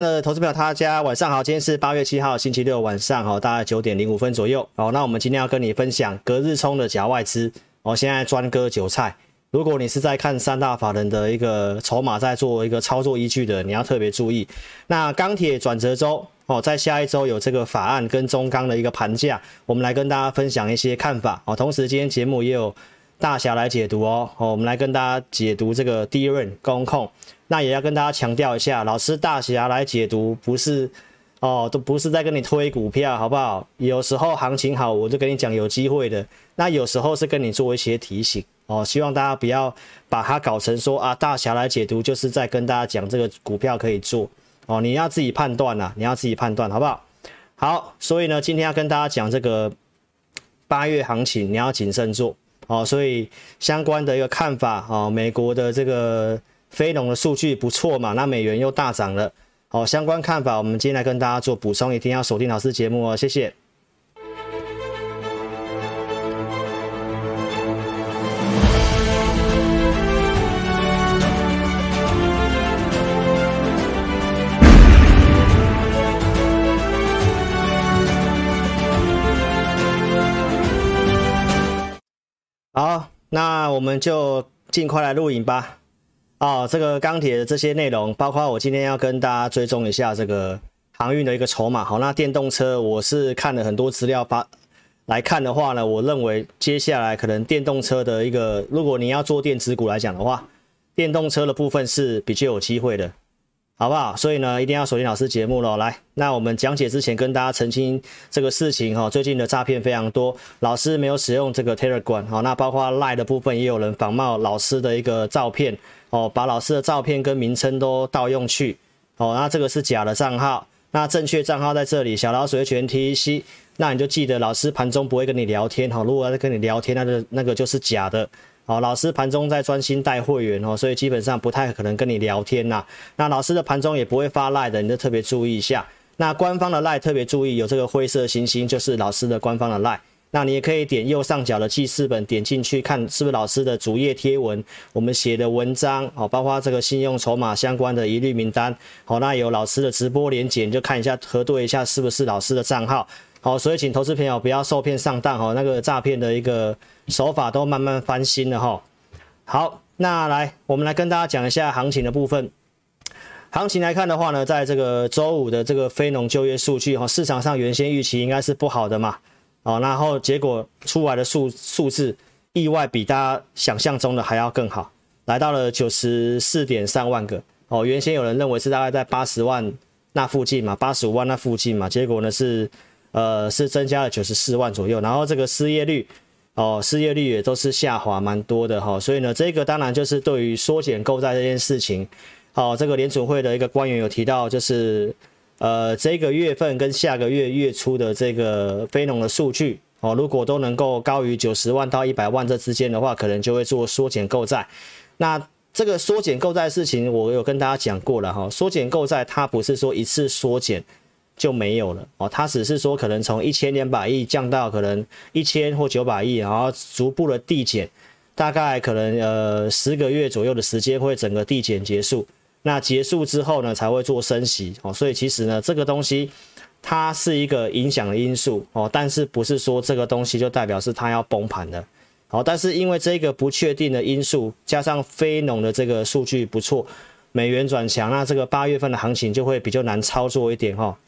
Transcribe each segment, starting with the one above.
那投资朋友，大家晚上好，今天是八月七号星期六晚上，好，大概九点零五分左右。好，那我们今天要跟你分享隔日冲的假外资，我现在专割韭菜。如果你是在看三大法人的一个筹码，在做一个操作依据的，你要特别注意。那钢铁转折周哦，在下一周有这个法案跟中钢的一个盘价，我们来跟大家分享一些看法哦。同时，今天节目也有大侠来解读哦，哦，我们来跟大家解读这个第一轮工控。那也要跟大家强调一下，老师大侠来解读不是哦，都不是在跟你推股票，好不好？有时候行情好，我就跟你讲有机会的。那有时候是跟你做一些提醒哦，希望大家不要把它搞成说啊，大侠来解读就是在跟大家讲这个股票可以做哦，你要自己判断呐，你要自己判断，好不好？好，所以呢，今天要跟大家讲这个八月行情，你要谨慎做哦。所以相关的一个看法哦，美国的这个。非农的数据不错嘛，那美元又大涨了，好，相关看法我们今天来跟大家做补充，一定要锁定老师节目哦，谢谢。好，那我们就尽快来录影吧。哦，这个钢铁的这些内容，包括我今天要跟大家追踪一下这个航运的一个筹码。好，那电动车我是看了很多资料发来看的话呢，我认为接下来可能电动车的一个，如果你要做电子股来讲的话，电动车的部分是比较有机会的，好不好？所以呢，一定要锁定老师节目喽。来，那我们讲解之前跟大家澄清这个事情哈，最近的诈骗非常多，老师没有使用这个 Telegram，好，那包括 lie 的部分也有人仿冒老师的一个照片。哦，把老师的照片跟名称都盗用去，哦，那这个是假的账号，那正确账号在这里，小老鼠全 T E C 那你就记得老师盘中不会跟你聊天，哈，如果要跟你聊天，那个那个就是假的，哦，老师盘中在专心带会员哦，所以基本上不太可能跟你聊天呐，那老师的盘中也不会发赖的，你就特别注意一下，那官方的赖特别注意，有这个灰色星星就是老师的官方的赖。那你也可以点右上角的记事本，点进去看是不是老师的主页贴文，我们写的文章，哦，包括这个信用筹码相关的一律名单，好，那有老师的直播连结，你就看一下核对一下是不是老师的账号，好，所以请投资朋友不要受骗上当，哈，那个诈骗的一个手法都慢慢翻新了，哈，好，那来我们来跟大家讲一下行情的部分，行情来看的话呢，在这个周五的这个非农就业数据，哈，市场上原先预期应该是不好的嘛。哦，然后结果出来的数数字意外比大家想象中的还要更好，来到了九十四点三万个。哦，原先有人认为是大概在八十万那附近嘛，八十五万那附近嘛，结果呢是呃是增加了九十四万左右。然后这个失业率，哦，失业率也都是下滑蛮多的哈、所以呢，这个当然就是对于缩减购债这件事情，哦，这个联储会的一个官员有提到就是。呃，这个月份跟下个月月初的这个非农的数据哦，如果都能够高于九十万到一百万这之间的话，可能就会做缩减购债。那这个缩减购债的事情，我有跟大家讲过了哈。缩减购债，它不是说一次缩减就没有了哦，它只是说可能从一千两百亿降到可能一千或九百亿，然后逐步的递减，大概可能呃十个月左右的时间会整个递减结束。那结束之后呢，才会做升息哦，所以其实呢，这个东西它是一个影响的因素哦，但是不是说这个东西就代表是它要崩盘的，好，但是因为这个不确定的因素，加上非农的这个数据不错，美元转强，那这个八月份的行情就会比较难操作一点哈。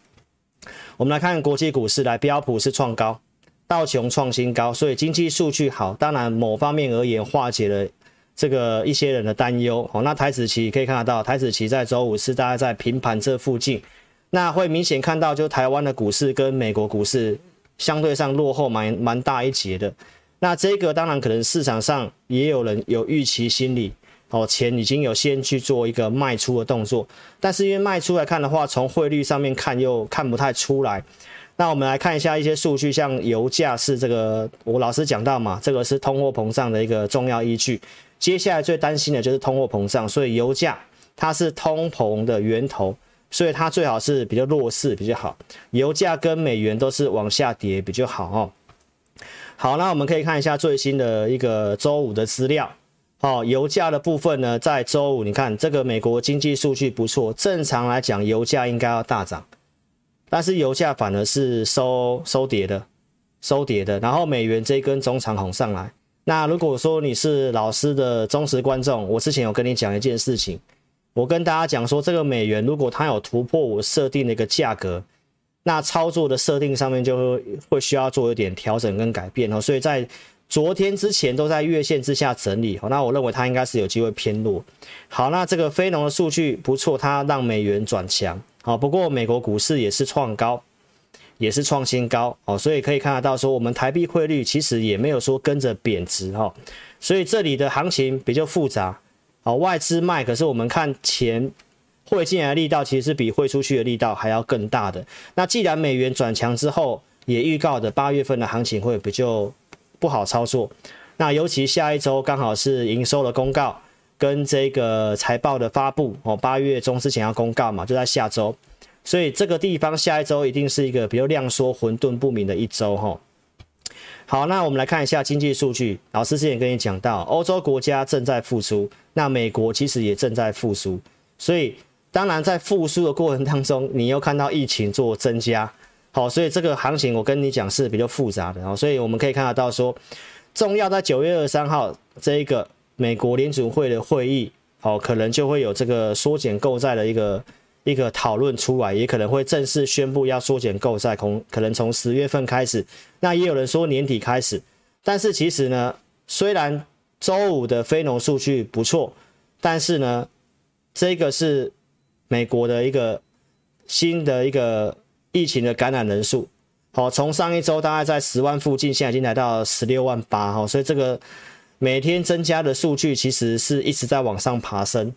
我们来看国际股市，来标普是创高，道琼创新高，所以经济数据好，当然某方面而言化解了。这个一些人的担忧，哦，那台子期可以看得到，台子期在周五是大概在平盘这附近，那会明显看到，就台湾的股市跟美国股市相对上落后蛮蛮大一截的。那这个当然可能市场上也有人有预期心理，哦，钱已经有先去做一个卖出的动作，但是因为卖出来看的话，从汇率上面看又看不太出来。那我们来看一下一些数据，像油价是这个，我老师讲到嘛，这个是通货膨胀的一个重要依据。接下来最担心的就是通货膨胀，所以油价它是通膨的源头，所以它最好是比较弱势比较好。油价跟美元都是往下跌比较好哦。好，那我们可以看一下最新的一个周五的资料。哦，油价的部分呢，在周五你看这个美国经济数据不错，正常来讲油价应该要大涨，但是油价反而是收收跌的，收跌的。然后美元这一根中长红上来，那如果说你是老师的忠实观众，我之前有跟你讲一件事情，我跟大家讲说，这个美元如果它有突破我设定的一个价格，那操作的设定上面就会会需要做一点调整跟改变哦，所以在。昨天之前都在月线之下整理，好，那我认为它应该是有机会偏弱。好，那这个非农的数据不错，它让美元转强。好，不过美国股市也是创高，也是创新高。哦，所以可以看得到说，我们台币汇率其实也没有说跟着贬值哈。所以这里的行情比较复杂。哦，外资卖，可是我们看钱汇进来的力道其实是比汇出去的力道还要更大的。那既然美元转强之后，也预告的八月份的行情会比较。不好操作，那尤其下一周刚好是营收的公告跟这个财报的发布哦，八月中之前要公告嘛，就在下周，所以这个地方下一周一定是一个比较量缩、混沌不明的一周哈。好，那我们来看一下经济数据，老师之前跟你讲到，欧洲国家正在复苏，那美国其实也正在复苏，所以当然在复苏的过程当中，你又看到疫情做增加。好，所以这个行情我跟你讲是比较复杂的，所以我们可以看得到说，重要在九月二十三号这一个美国联准会的会议，好，可能就会有这个缩减购债的一个一个讨论出来，也可能会正式宣布要缩减购债，从可能从十月份开始，那也有人说年底开始，但是其实呢，虽然周五的非农数据不错，但是呢，这个是美国的一个新的一个。疫情的感染人数，好，从上一周大概在十万附近，现在已经来到十六万八，哈，所以这个每天增加的数据其实是一直在往上爬升，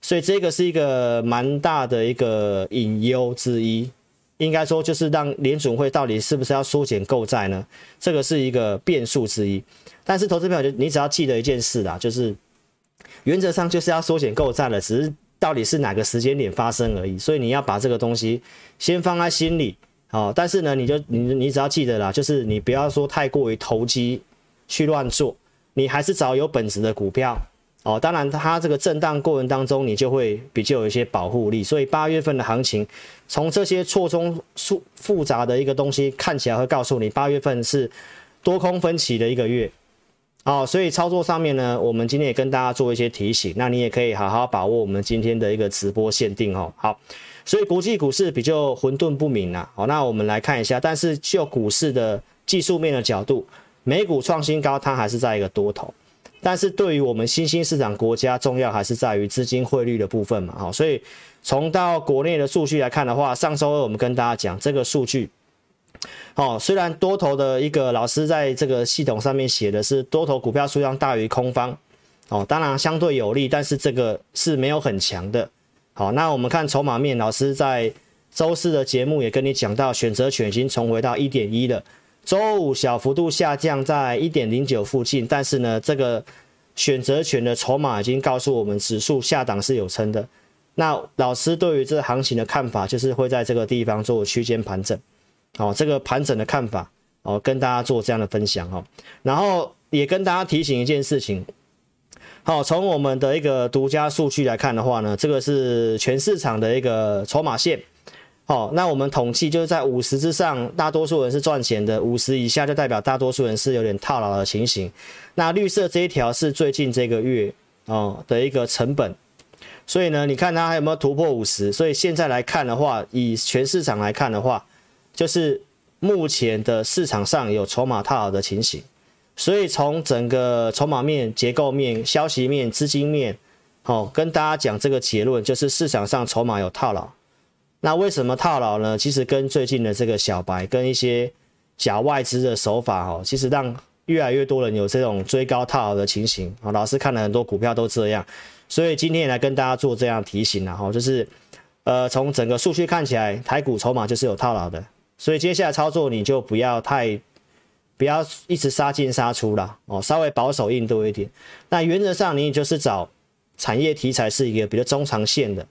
所以这个是一个蛮大的一个隐忧之一，应该说就是让联准会到底是不是要缩减购债呢？这个是一个变数之一。但是投资朋友，你只要记得一件事啦，就是原则上就是要缩减购债了，只是。到底是哪个时间点发生而已，所以你要把这个东西先放在心里，哦。但是呢，你就你你只要记得啦，就是你不要说太过于投机去乱做，你还是找有本质的股票，哦。当然，它这个震荡过程当中，你就会比较有一些保护力。所以八月份的行情，从这些错综复复杂的一个东西看起来，会告诉你八月份是多空分歧的一个月。好，所以操作上面呢，我们今天也跟大家做一些提醒，那你也可以好好把握我们今天的一个直播限定哦。好，所以国际股市比较混沌不明啊。好，那我们来看一下，但是就股市的技术面的角度，美股创新高，它还是在一个多头。但是对于我们新兴市场国家，重要还是在于资金汇率的部分嘛。好，所以从到国内的数据来看的话，上周二我们跟大家讲这个数据。哦，虽然多头的一个老师在这个系统上面写的是多头股票数量大于空方，哦，当然相对有利，但是这个是没有很强的。好，那我们看筹码面，老师在周四的节目也跟你讲到，选择权已经重回到一点一了，周五小幅度下降在一点零九附近，但是呢，这个选择权的筹码已经告诉我们，指数下档是有撑的。那老师对于这行情的看法，就是会在这个地方做区间盘整。哦，这个盘整的看法哦，跟大家做这样的分享哦，然后也跟大家提醒一件事情。好，从我们的一个独家数据来看的话呢，这个是全市场的一个筹码线。好，那我们统计就是在五十之上，大多数人是赚钱的；五十以下就代表大多数人是有点套牢的情形。那绿色这一条是最近这个月哦的一个成本，所以呢，你看它还有没有突破五十？所以现在来看的话，以全市场来看的话。就是目前的市场上有筹码套牢的情形，所以从整个筹码面、结构面、消息面、资金面，哦，跟大家讲这个结论，就是市场上筹码有套牢。那为什么套牢呢？其实跟最近的这个小白跟一些假外资的手法，哦，其实让越来越多人有这种追高套牢的情形。哦，老师看了很多股票都这样，所以今天也来跟大家做这样提醒，然后就是，呃，从整个数据看起来，台股筹码就是有套牢的。所以接下来操作你就不要太，不要一直杀进杀出了哦，稍微保守应对一点。那原则上你就是找产业题材是一个比较中长线的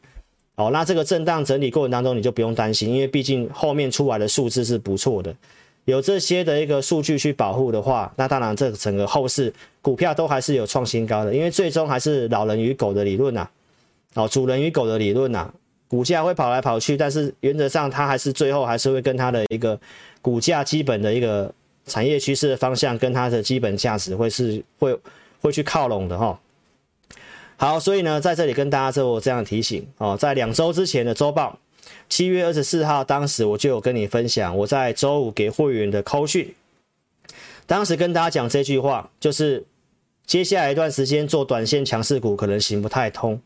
哦。那这个震荡整理过程当中你就不用担心，因为毕竟后面出来的数字是不错的。有这些的一个数据去保护的话，那当然这整个后市股票都还是有创新高的，因为最终还是老人与狗的理论呐，哦，主人与狗的理论呐，股价会跑来跑去，但是原则上它还是最后还是会跟它的一个股价基本的一个产业趋势的方向跟它的基本价值会是会会去靠拢的哈。好，所以呢，在这里跟大家做这样提醒哦，在两周之前的周报。七月二十四号，当时我就有跟你分享，我在周五给会员的扣讯，当时跟大家讲这句话，就是接下来一段时间做短线强势股可能行不太通，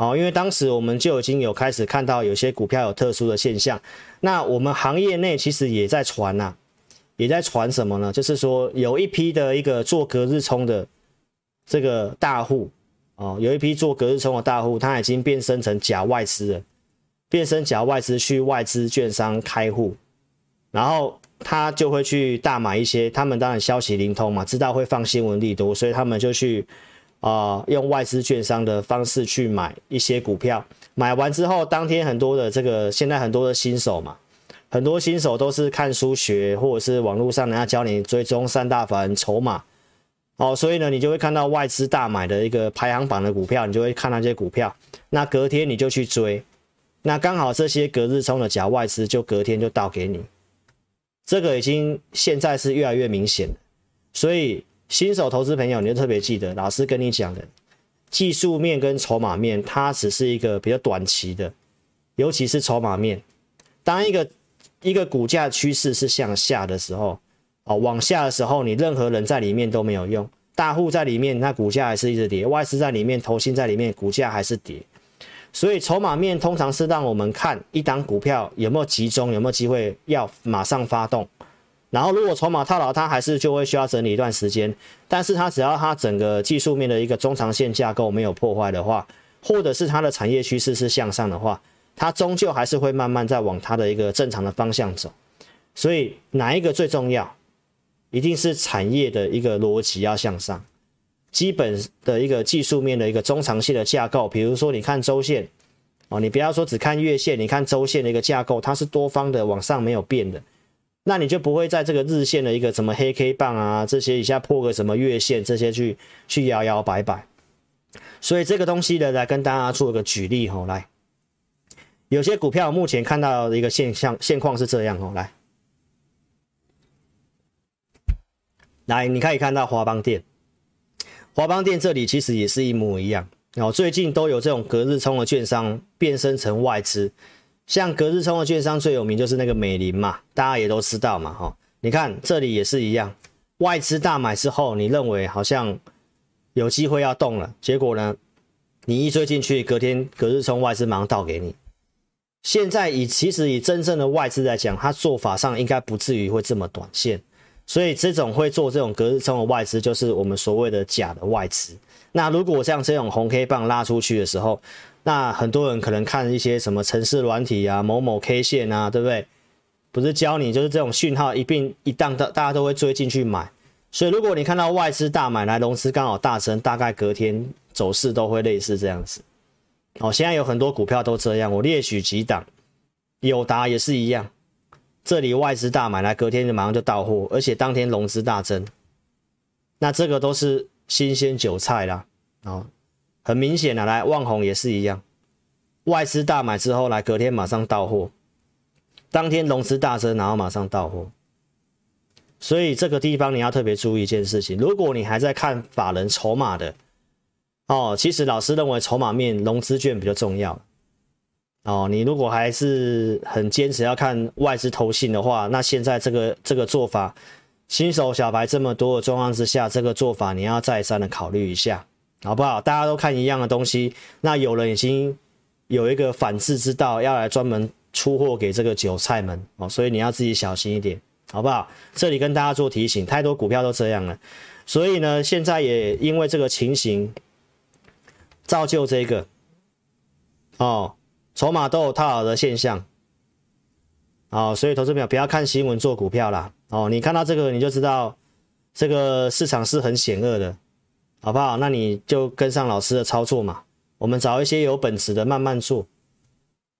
好，因为当时我们就已经有开始看到有些股票有特殊的现象，那我们行业内其实也在传呐，也在传什么呢？就是说有一批的一个做隔日冲的这个大户，哦，有一批做隔日冲的大户，他已经变身成假外资了。变身假外资去外资券商开户，然后他就会去大买一些，他们当然消息灵通嘛，知道会放新闻利多，所以他们就去啊、用外资券商的方式去买一些股票，买完之后当天很多的这个现在很多的新手嘛，很多新手都是看书学或者是网络上人家教你追踪三大法人筹码，哦，所以呢你就会看到外资大买的一个排行榜的股票，你就会看那些股票，那隔天你就去追。那刚好这些隔日冲的假外资就隔天就倒给你，这个已经现在是越来越明显。所以新手投资朋友，你就特别记得老师跟你讲的技术面跟筹码面，它只是一个比较短期的，尤其是筹码面。当一个一个股价趋势是向下的时候，哦，往下的时候，你任何人在里面都没有用，大户在里面，那股价还是一直跌；外资在里面，投新在里面，股价还是跌。所以筹码面通常是让我们看一档股票有没有集中，有没有机会要马上发动。然后如果筹码套牢，它还是就会需要整理一段时间。但是它只要它整个技术面的一个中长线架构没有破坏的话，或者是它的产业趋势是向上的话，它终究还是会慢慢在往它的一个正常的方向走。所以哪一个最重要？一定是产业的一个逻辑要向上。基本的一个技术面的一个中长线的架构，比如说你看周线哦，你不要说只看月线，你看周线的一个架构，它是多方的往上没有变的，那你就不会在这个日线的一个什么黑 K 棒啊这些一下破个什么月线这些去去摇摇摆摆。所以这个东西呢，来跟大家做一个举例哦，来，有些股票目前看到的一个现象现况是这样哦，来，来你可以看到华邦电。华邦电这里其实也是一模一样哦，最近都有这种隔日冲的券商变身成外资，像隔日冲的券商最有名就是那个美林嘛，大家也都知道嘛哈。你看这里也是一样，外资大买之后，你认为好像有机会要动了，结果呢，你一追进去，隔天隔日冲外资马上倒给你。现在以其实以真正的外资来讲，它做法上应该不至于会这么短线。所以这种会做这种隔日冲的外资，就是我们所谓的假的外资。那如果像这种红 K 棒拉出去的时候，那很多人可能看一些什么城市软体啊、某某 K 线啊，对不对？不是教你，就是这种讯号一并一档的，大家都会追进去买。所以如果你看到外资大买来，融资刚好大增，大概隔天走势都会类似这样子。哦，现在有很多股票都这样，我列举几档，友达也是一样。这里外资大买来，隔天就马上就到货，而且当天融资大增，那这个都是新鲜韭菜啦，哦，很明显的来旺红也是一样，外资大买之后来，隔天马上到货，当天融资大增，然后马上到货，所以这个地方你要特别注意一件事情，如果你还在看法人筹码的，哦，其实老师认为筹码面融资券比较重要。哦，你如果还是很坚持要看外资投信的话，那现在这个这个做法，新手小白这么多的状况之下，这个做法你要再三的考虑一下，好不好？大家都看一样的东西，那有人已经有一个反制之道，要来专门出货给这个韭菜们哦，所以你要自己小心一点，好不好？这里跟大家做提醒，太多股票都这样了，所以呢，现在也因为这个情形，造就这个哦。筹码都有套牢的现象，哦，所以投资朋友不要看新闻做股票啦，哦，你看到这个你就知道这个市场是很险恶的，好不好？那你就跟上老师的操作嘛，我们找一些有本事的慢慢做。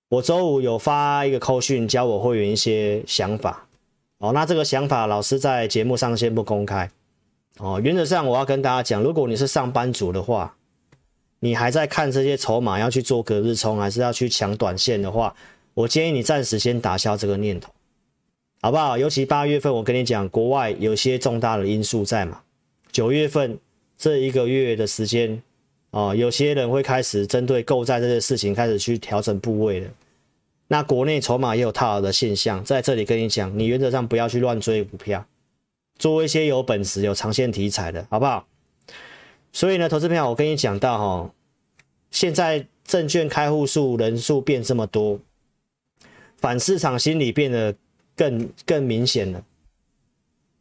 我周五有发一个扣讯，教我会员一些想法，哦，那这个想法老师在节目上先不公开。哦，原则上我要跟大家讲，如果你是上班族的话，你还在看这些筹码要去做隔日冲，还是要去抢短线的话，我建议你暂时先打消这个念头，好不好？尤其八月份，我跟你讲，国外有些重大的因素在嘛。九月份这一个月的时间，哦，有些人会开始针对购债这些事情开始去调整部位了。那国内筹码也有套牢的现象，在这里跟你讲，你原则上不要去乱追股票，做一些有本事、有长线题材的，好不好？所以呢，投资朋友，我跟你讲到哈，现在证券开户数人数变这么多，反市场心理变得更更明显了。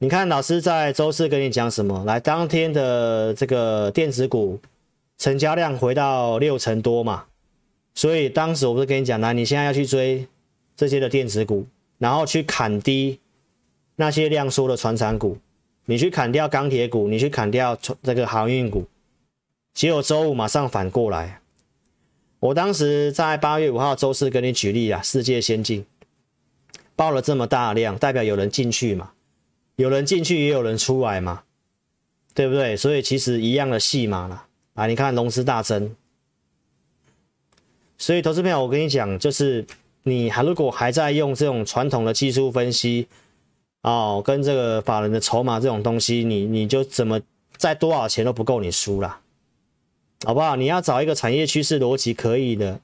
你看，老师在周四跟你讲什么？来，当天的这个电子股成交量回到六成多嘛。所以当时我不是跟你讲，来，你现在要去追这些的电子股，然后去砍低那些量缩的传产股，你去砍掉钢铁股，你去砍掉这个航运股，结果周五马上反过来。我当时在八月五号周四跟你举例啊，世界先进爆了这么大量，代表有人进去嘛，有人进去也有人出来嘛，对不对？所以其实一样的戏码啦。啊，你看龙狮大增。所以，投资朋友，我跟你讲，就是你还如果还在用这种传统的技术分析哦，跟这个法人的筹码这种东西，你你就怎么再多少钱都不够你输啦，好不好？你要找一个产业趋势逻辑可以的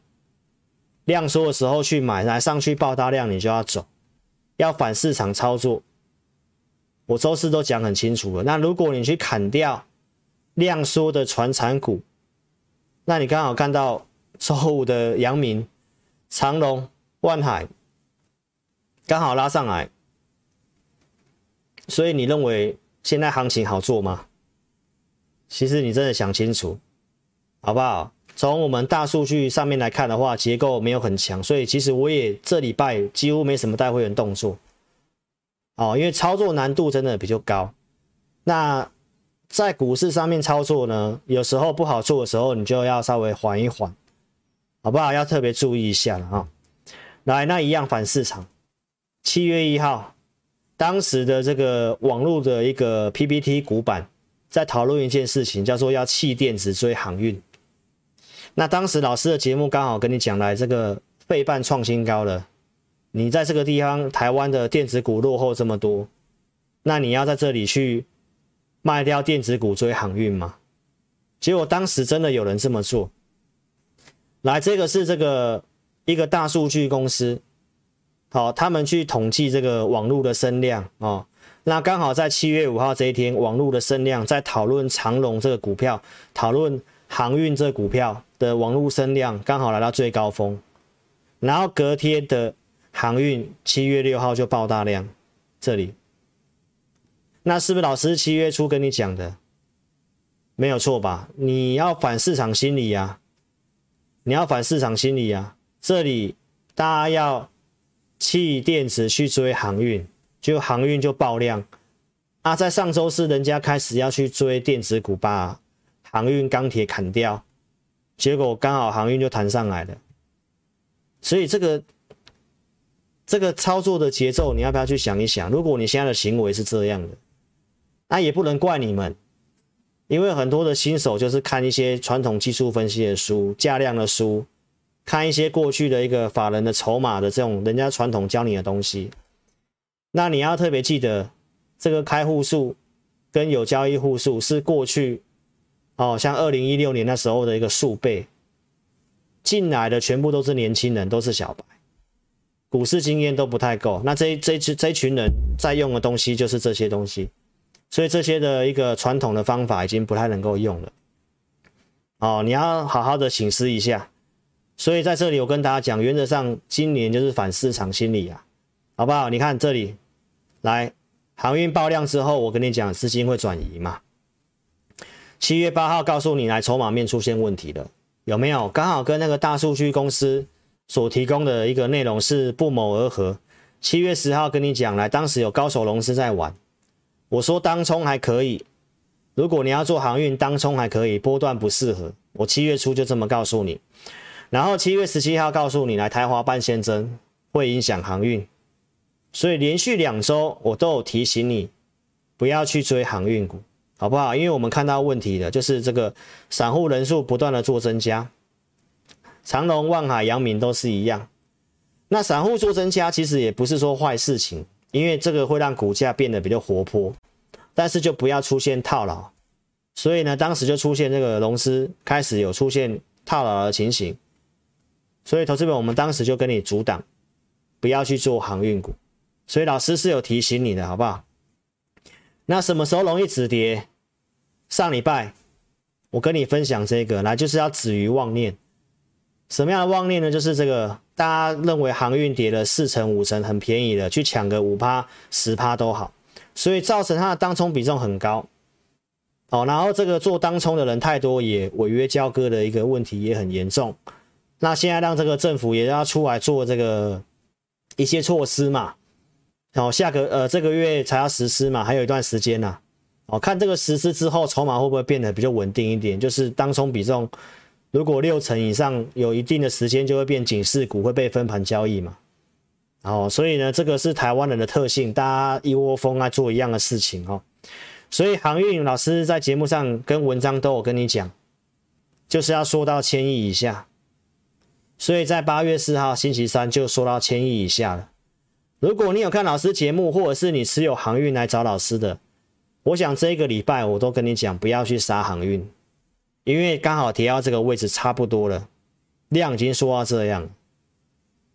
量缩的时候去买，来上去爆大量，你就要走，要反市场操作。我周四都讲很清楚了。那如果你去砍掉量缩的传产股，那你刚好看到。周五的阳明、长隆、万海刚好拉上来，所以你认为现在行情好做吗？其实你真的想清楚，好不好？从我们大数据上面来看的话，结构没有很强，所以其实我也这礼拜几乎没什么带会员动作，哦，因为操作难度真的比较高。那在股市上面操作呢，有时候不好做的时候，你就要稍微缓一缓。好不好？要特别注意一下了啊！来，那一样反市场。七月一号，当时的这个网络的一个 PPT 股版在讨论一件事情，叫做要弃电子追航运。那当时老师的节目刚好跟你讲来，这个费半创新高了。你在这个地方，台湾的电子股落后这么多，那你要在这里去卖掉电子股追航运吗？结果当时真的有人这么做。来，这个是这个一个大数据公司，好，他们去统计这个网络的声量哦。那刚好在七月五号这一天，网络的声量在讨论长荣这个股票，讨论航运这股票的网络声量刚好来到最高峰。然后隔天的航运七月六号就爆大量，这里，那是不是老师七月初跟你讲的？没有错吧？你要反市场心理呀。你要反市场心理啊！这里大家要弃电子去追航运，就航运就爆量啊！在上周四，人家开始要去追电子股，把航运、钢铁砍掉，结果刚好航运就弹上来了。所以这个这个操作的节奏，你要不要去想一想？如果你现在的行为是这样的，那也不能怪你们。因为很多的新手就是看一些传统技术分析的书、价量的书，看一些过去的一个法人的筹码的这种人家传统教你的东西。那你要特别记得，这个开户数跟有交易户数是过去哦，像二零一六年那时候的一个数倍。进来的全部都是年轻人，都是小白，股市经验都不太够。那这这这这群人在用的东西就是这些东西。所以这些的一个传统的方法已经不太能够用了，哦，你要好好的省思一下。所以在这里我跟大家讲，原则上今年就是反市场心理啊，好不好？你看这里，来航运爆量之后，我跟你讲资金会转移嘛。七月八号告诉你来筹码面出现问题了，有没有？刚好跟那个大数据公司所提供的一个内容是不谋而合。七月十号跟你讲来，当时有高手龙狮在玩。我说当冲还可以，如果你要做航运，当冲还可以，波段不适合。我七月初就这么告诉你，然后七月十七号告诉你，来台华半先增会影响航运，所以连续两周我都有提醒你不要去追航运股，好不好？因为我们看到问题的就是这个散户人数不断的做增加，长隆、万海、阳明都是一样。那散户做增加其实也不是说坏事情，因为这个会让股价变得比较活泼，但是就不要出现套牢。所以呢，当时就出现这个龙狮开始有出现套牢的情形，所以投资者我们当时就跟你阻挡，不要去做航运股。所以老师是有提醒你的，好不好？那什么时候容易止跌？上礼拜我跟你分享这个，来就是要止于妄念。什么样的妄念呢？就是这个大家认为航运跌了四成五成很便宜的，去抢个五趴十趴都好，所以造成它的当冲比重很高。哦，然后这个做当冲的人太多，也违约交割的一个问题也很严重。那现在让这个政府也要出来做这个一些措施嘛。然哦，下个呃这个月才要实施嘛，还有一段时间呐、啊。哦，看这个实施之后，筹码会不会变得比较稳定一点？就是当冲比重，如果六成以上，有一定的时间就会变警示股，会被分盘交易嘛。哦，所以呢，这个是台湾人的特性，大家一窝蜂来做一样的事情哦。所以航运老师在节目上跟文章都有跟你讲，就是要说到千亿以下。所以在八月四号星期三就说到千亿以下了。如果你有看老师节目，或者是你持有航运来找老师的，我想这一个礼拜我都跟你讲，不要去杀航运，因为刚好提到这个位置差不多了，量已经缩到这样，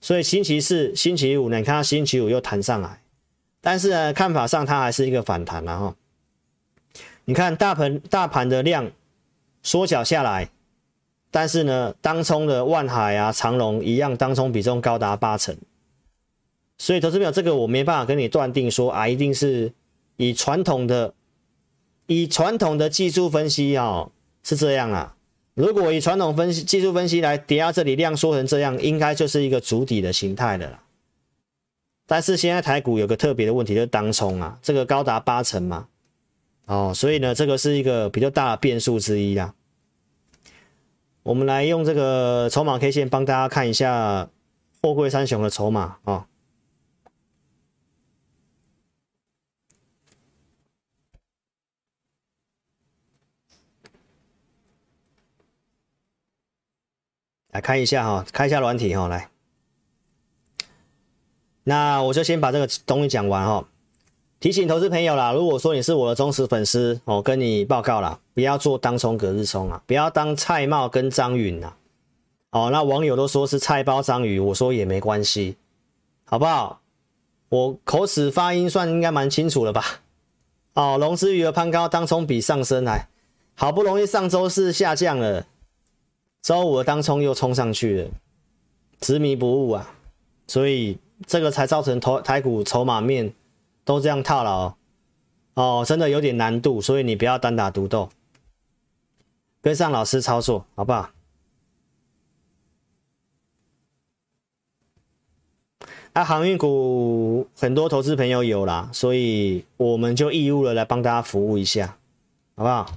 所以星期四、星期五呢，你看到星期五又弹上来，但是呢，看法上它还是一个反弹，然后你看大盘大盘的量缩小下来，但是呢，当冲的万海啊、长隆一样，当冲比重高达八成。所以，投资朋友，这个我没办法跟你断定说啊，一定是以传统的、以传统的技术分析哦，是这样啊。如果以传统分析、技术分析来跌到这里，量缩成这样，应该就是一个主底的形态的啦。但是现在台股有个特别的问题，就是当冲啊，这个高达八成嘛，哦，所以呢，这个是一个比较大的变数之一啦。我们来用这个筹码 K 线帮大家看一下货柜三雄的筹码啊。来看一下哈，开一下软体哈，来，那我就先把这个东西讲完哈。提醒投资朋友啦，如果说你是我的忠实粉丝，我跟你报告啦，不要做当冲隔日冲啊，不要当菜茂跟张允呐。哦，那网友都说是菜包章鱼，我说也没关系，好不好？我口齿发音算应该蛮清楚了吧？哦，龙之鱼的攀高，当冲比上升来，好不容易上周四下降了。周五的当冲又冲上去了，执迷不悟啊，所以这个才造成台台股筹码面都这样套牢哦，真的有点难度，所以你不要单打独斗，跟上老师操作好不好？啊，航运股很多投资朋友有啦，所以我们就义务了来帮大家服务一下，好不好？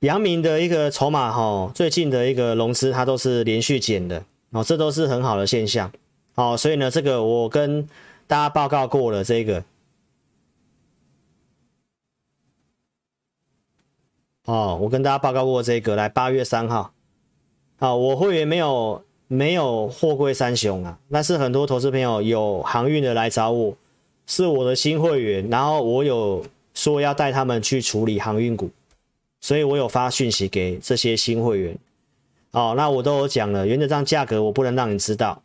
阳明的一个筹码哈，最近的一个融资它都是连续减的哦，这都是很好的现象。哦，所以呢，这个我跟大家报告过了，这个。哦，我跟大家报告过这个，来八月三号，啊，我会员没有没有货柜三雄啊，但是很多投资朋友有航运的来找我，是我的新会员，然后我有说要带他们去处理航运股。所以我有发讯息给这些新会员，哦，那我都有讲了，原则上价格我不能让你知道。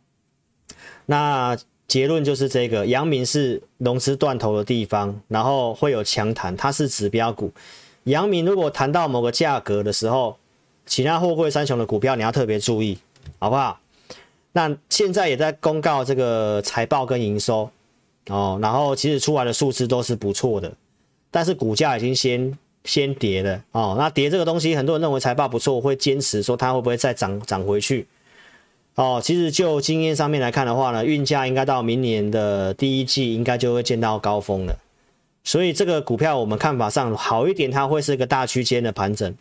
那结论就是这个，阳明是融资断头的地方，然后会有强弹，它是指标股。阳明如果谈到某个价格的时候，其他货柜三雄的股票你要特别注意，好不好？那现在也在公告这个财报跟营收，哦，然后其实出来的数字都是不错的，但是股价已经先。先跌的哦，那跌这个东西，很多人认为财报不错，会坚持说它会不会再涨涨回去哦。其实就经验上面来看的话呢，运价应该到明年的第一季应该就会见到高峰了。所以这个股票我们看法上好一点，它会是一个大区间的盘整。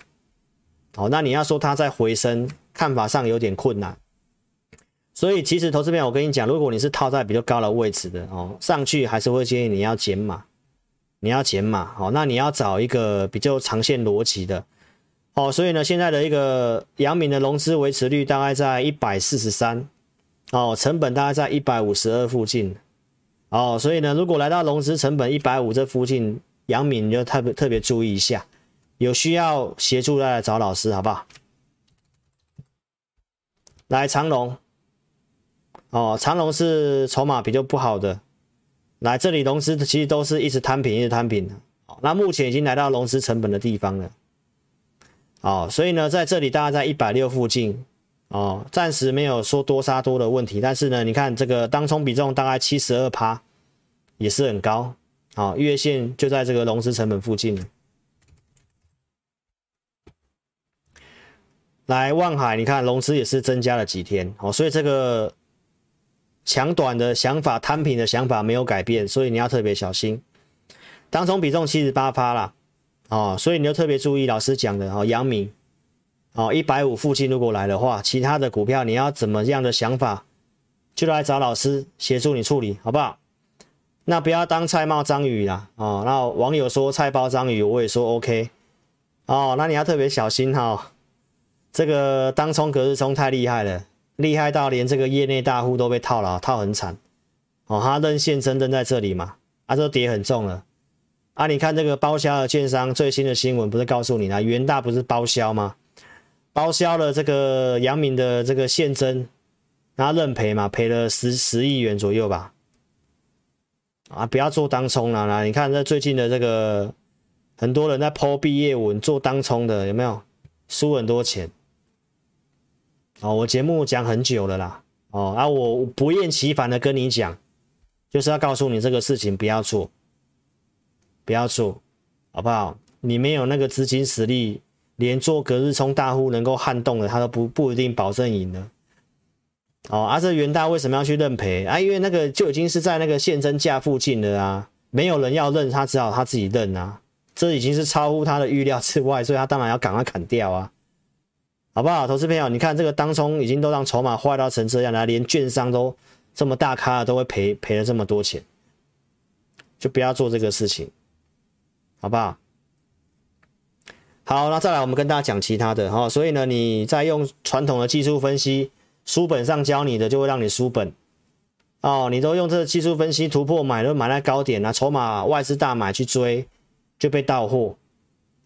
哦，那你要说它在回升，看法上有点困难。所以其实投资面，我跟你讲，如果你是套在比较高的位置的哦，上去还是会建议你要减码，你要减码哦。那你要找一个比较长线逻辑的哦。所以呢，现在的一个阳明的融资维持率大概在一百四十三哦，成本大概在一百五十二附近哦。所以呢，如果来到融资成本一百五这附近，阳明你就特别特别注意一下，有需要协助再来找老师，好不好？来长龙。哦，长龙是筹码比较不好的，来这里融资其实都是一直摊平，一直摊平的。那目前已经来到融资成本的地方了。哦，所以呢，在这里大概在一百六附近，哦，暂时没有说多杀多的问题。但是呢，你看这个当冲比重大概七十二趴，也是很高。哦，月线就在这个融资成本附近。来万海，你看融资也是增加了几天。哦，所以这个。抢短的想法，摊平的想法没有改变，所以你要特别小心。当冲比重七十八趴啦，哦，所以你要特别注意老师讲的哦，阳明哦，一百五附近如果来的话，其他的股票你要怎么样的想法，就来找老师协助你处理，好不好？那不要当菜帽章鱼啦，哦，那网友说菜包章鱼，我也说 OK，哦，那你要特别小心哈、哦，这个当冲隔日冲太厉害了。厉害到连这个业内大户都被套牢，套很惨哦。他认现真认在这里嘛，啊，这跌很重了啊。你看这个包销的券商最新的新闻不是告诉你了，元大不是包销吗？包销了这个杨明的这个现真，然后认赔嘛，赔了十十亿元左右吧。啊，不要做当冲了啦。你看这最近的这个很多人在抛毕业文做当冲的有没有输很多钱？哦，我节目讲很久了啦，哦，啊，我不厌其烦的跟你讲，就是要告诉你这个事情不要做，不要做，好不好？你没有那个资金实力，连做隔日冲大户能够撼动的，他都不不一定保证赢的。哦，啊，这元大为什么要去认赔啊？因为那个就已经是在那个现真价附近了啊，没有人要认，他只好他自己认啊，这已经是超乎他的预料之外，所以他当然要赶快砍掉啊。好不好，投资朋友，你看这个当冲已经都让筹码坏到成这样了，连券商都这么大咖都会赔赔了这么多钱，就不要做这个事情，好不好？好，那再来我们跟大家讲其他的哈，所以呢，你在用传统的技术分析，书本上教你的就会让你书本哦，你都用这个技术分析突破买都买在高点啊，筹码外资大买去追就被倒货，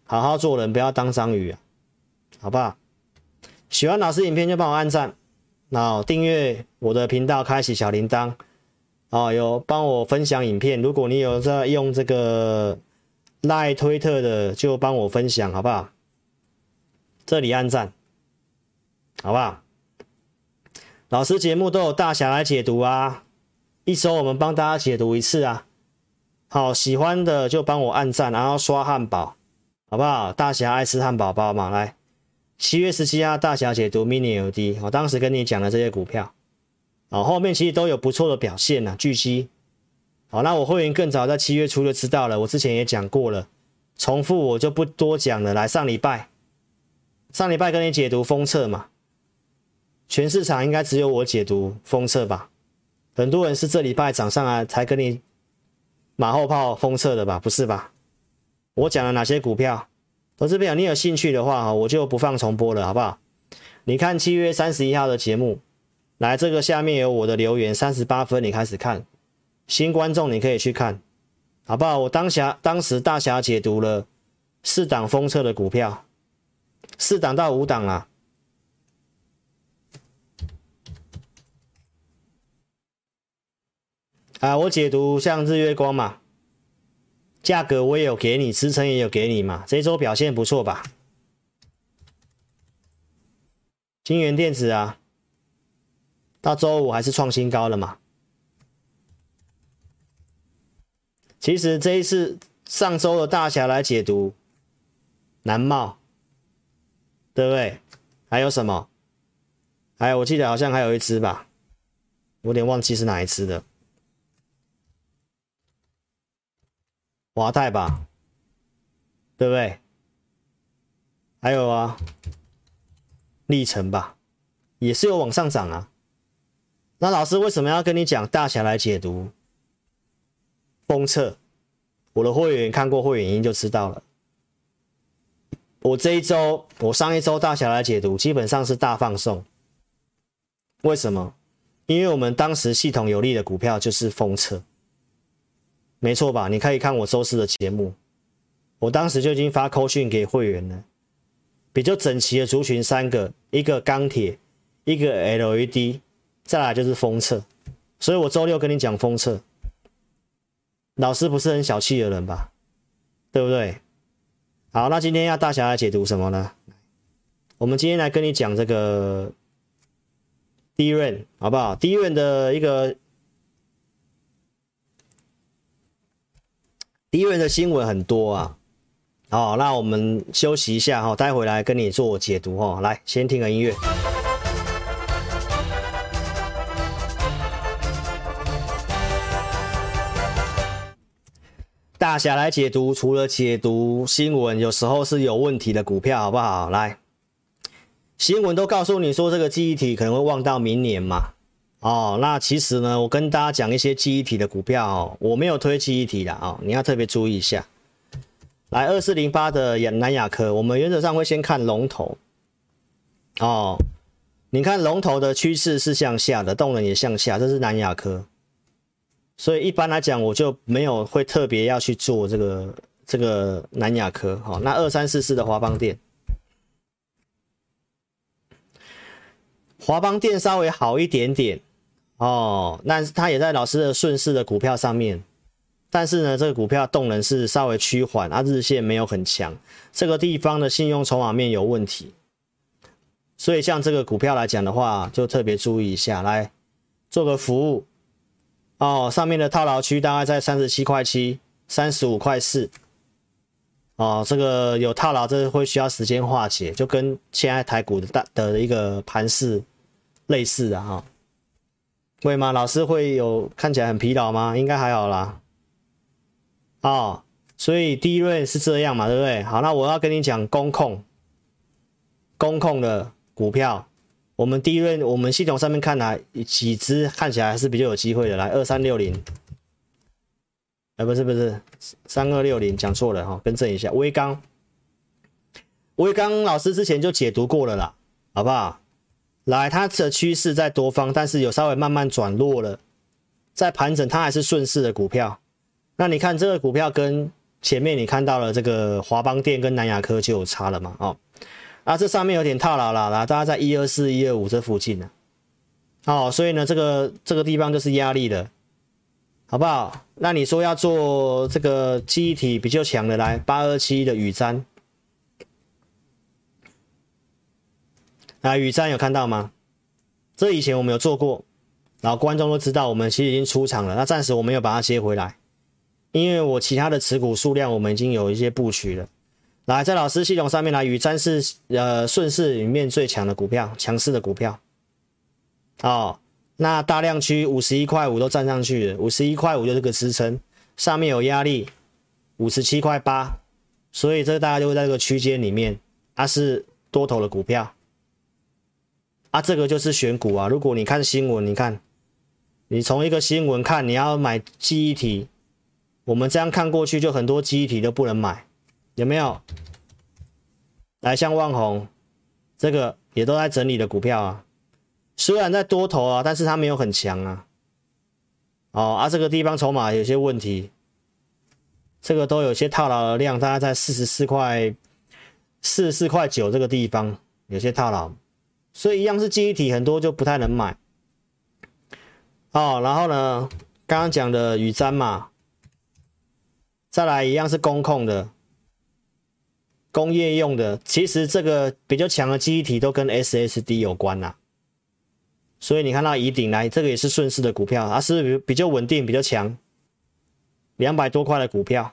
好好做人，不要当章鱼啊，好不好？喜欢老师影片就帮我按赞，然后订阅我的频道，开启小铃铛，哦，有帮我分享影片。如果你有在用这个赖推特的，就帮我分享，好不好？这里按赞，好不好？老师节目都有大侠来解读啊，一周我们帮大家解读一次啊。好，喜欢的就帮我按赞，然后刷汉堡，好不好？大侠爱吃汉堡包嘛，来。七月十七号大小解读 mini LED，我当时跟你讲的这些股票，哦，后面其实都有不错的表现呐，巨蜥，好，那我会员更早在七月初就知道了，我之前也讲过了，重复我就不多讲了。来，上礼拜，上礼拜跟你解读封测嘛，全市场应该只有我解读封测吧？很多人是这礼拜涨上来才跟你马后炮封测的吧？不是吧？我讲了哪些股票？投资朋友，你有兴趣的话，我就不放重播了，好不好？你看七月三十一号的节目，来这个下面有我的留言，三十八分你开始看，新观众你可以去看，好不好？我当下当时大侠解读了四档封测的股票，四档到五档啦。啊，我解读像日月光嘛。价格我也有给你，支撑也有给你嘛，这周表现不错吧？金源电子啊，到周五还是创新高了嘛？其实这一次上周的大侠来解读南茂，对不对？还有什么？还有我记得好像还有一只吧，有点忘记是哪一只的。华泰吧，对不对？还有啊，历程吧，也是有往上涨啊。那老师为什么要跟你讲大侠来解读封测？我的会员看过会员音就知道了。我这一周，我上一周大侠来解读基本上是大放送。为什么？因为我们当时系统有利的股票就是封测，没错吧？你可以看我周四的节目，我当时就已经发扣讯给会员了。比较整齐的族群三个，一个钢铁，一个 LED，再来就是封测。所以我周六跟你讲封测。老师不是很小气的人吧？对不对？好，那今天要大侠来解读什么呢？我们今天来跟你讲这个 DRAM，好不好？DRAM 的一个 DRAM 的新闻很多啊。好，那我们休息一下哈，待会来跟你做解读哈。来，先听个音乐。大侠来解读，除了解读新闻，有时候是有问题的股票，好不好？来，新闻都告诉你说这个记忆体可能会旺到明年嘛。哦，那其实呢，我跟大家讲一些记忆体的股票哦，我没有推记忆体的哦，你要特别注意一下。来，二四零八的南亚科，我们原则上会先看龙头。哦，你看龙头的趋势是向下的，动能也向下，这是南亚科。所以一般来讲，我就没有会特别要去做这个这个南亚科。好，那二三四四的华邦电，华邦电稍微好一点点哦，那它也在老师的顺势的股票上面，但是呢，这个股票动能是稍微趋缓，啊，日线没有很强，这个地方的信用筹码面有问题，所以像这个股票来讲的话，就特别注意一下，来做个服务。哦，上面的套牢区大概在三十七块七、三十五块四。哦，这个有套牢，这会需要时间化解，就跟现在台股的大的一个盘势类似的哈、会吗？老师会有看起来很疲劳吗？应该还好啦。哦，所以第一轮是这样嘛，对不对？好，那我要跟你讲，工控，工控的股票。我们第一轮，我们系统上面看来几只看起来还是比较有机会的。来，二三六零，哎，不是不是，三二六零讲错了哈，更正一下。威刚，威刚老师之前就解读过了啦，好不好？来，它的趋势在多方，但是有稍微慢慢转弱了，在盘整，它还是顺势的股票。那你看这个股票跟前面你看到了这个华邦电跟南亚科就有差了嘛？哦。啊，这上面有点套牢了啦，大家在一二四、一二五这附近呢。哦，所以呢，这个这个地方就是压力了，好不好？那你说要做这个记忆体比较强的，来八二七的宇瞻，啊，宇瞻有看到吗？这以前我们有做过，然后观众都知道，我们其实已经出场了。那暂时我没有把它接回来，因为我其他的持股数量我们已经有一些布局了。来，在老师系统上面来，雨瞻是呃顺势里面最强的股票，强势的股票。哦，那大量区五十一块五都站上去了，五十一块五就是个支撑，上面有压力，五十七块八，所以这大概就会在这个区间里面，它、是多头的股票。啊，这个就是选股啊。如果你看新闻，你看，你从一个新闻看，你要买记忆体，我们这样看过去，就很多记忆体都不能买。有没有？来，像旺宏，这个也都在整理的股票啊，虽然在多头啊，但是它没有很强啊。哦，啊，这个地方筹码有些问题，这个都有些套牢的量，大概在四十四块、四十四块九这个地方有些套牢，所以一样是记忆体，很多就不太能买。哦，然后呢，刚刚讲的雨瞻嘛，再来一样是工控的。工业用的，其实这个比较强的记忆体都跟 SSD 有关呐，所以你看到以鼎来，这个也是顺势的股票，它是比比较稳定、比较强，两百多块的股票，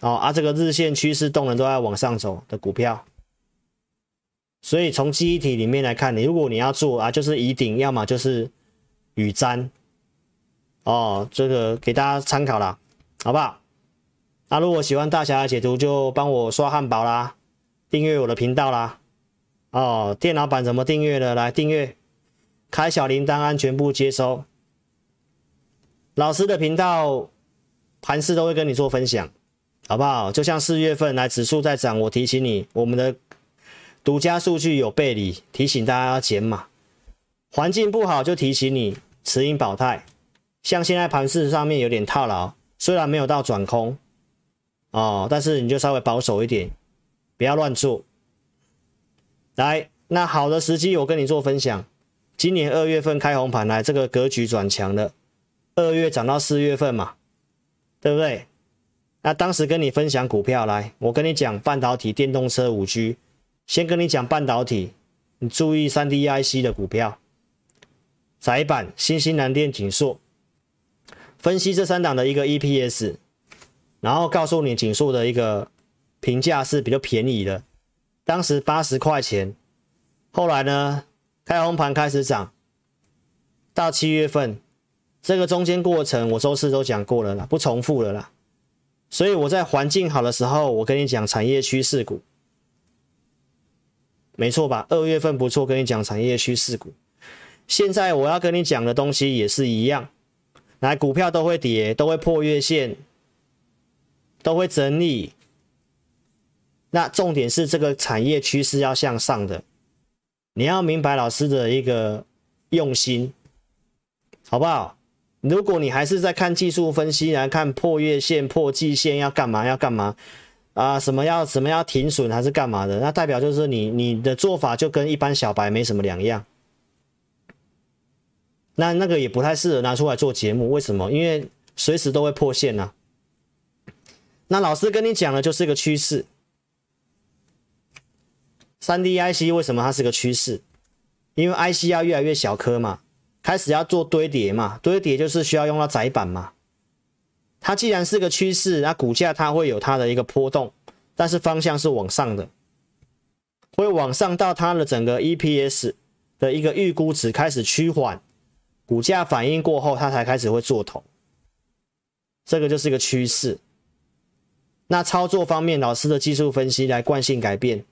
哦，啊，这个日线趋势动能都在往上走的股票，所以从记忆体里面来看，你如果你要做啊，就是宜鼎，要么就是雨瞻，哦，这个给大家参考了，好不好？那如果喜欢大侠的解读，就帮我刷汉堡啦，订阅我的频道啦。哦，电脑版怎么订阅的？来订阅，开小铃铛，按全部接收。老师的频道盘势都会跟你做分享，好不好？就像四月份来指数在涨，我提醒你，我们的独家数据有背离，提醒大家要减码。环境不好就提醒你持盈保泰。像现在盘势上面有点套牢，虽然没有到转空哦，但是你就稍微保守一点，不要乱做。来，那好的时机我跟你做分享，今年二月份开红盘来，这个格局转强了。二月涨到四月份嘛，对不对？那当时跟你分享股票，来，我跟你讲半导体、电动车、五 G，先跟你讲半导体，你注意三 D IC 的股票，窄板、新兴、蓝电、景硕，分析这三档的一个 EPS，然后告诉你景硕的一个评价是比较便宜的，当时八十块钱，后来呢，开红盘开始涨，到七月份。这个中间过程我周四都讲过了啦，不重复了啦。所以我在环境好的时候，我跟你讲产业趋势股，没错吧？二月份不错，跟你讲产业趋势股。现在我要跟你讲的东西也是一样，来，股票都会跌，都会破月线，都会整理。那重点是这个产业趋势要向上的，你要明白老师的一个用心，好不好？如果你还是在看技术分析来看破月线、破季线要干嘛？要干嘛啊？什么要什么要停损还是干嘛的？那代表就是你你的做法就跟一般小白没什么两样。那那个也不太适合拿出来做节目，为什么？因为随时都会破线呐、那老师跟你讲的就是一个趋势。三 D IC 为什么它是个趋势？因为 IC 要越来越小颗嘛。开始要做堆叠嘛，堆叠就是需要用到载板嘛。它既然是个趋势，那股价它会有它的一个波动，但是方向是往上的，会往上到它的整个 EPS 的一个预估值开始趋缓，股价反应过后，它才开始会做头。这个就是一个趋势。那操作方面，老师的技术分析来惯性改变，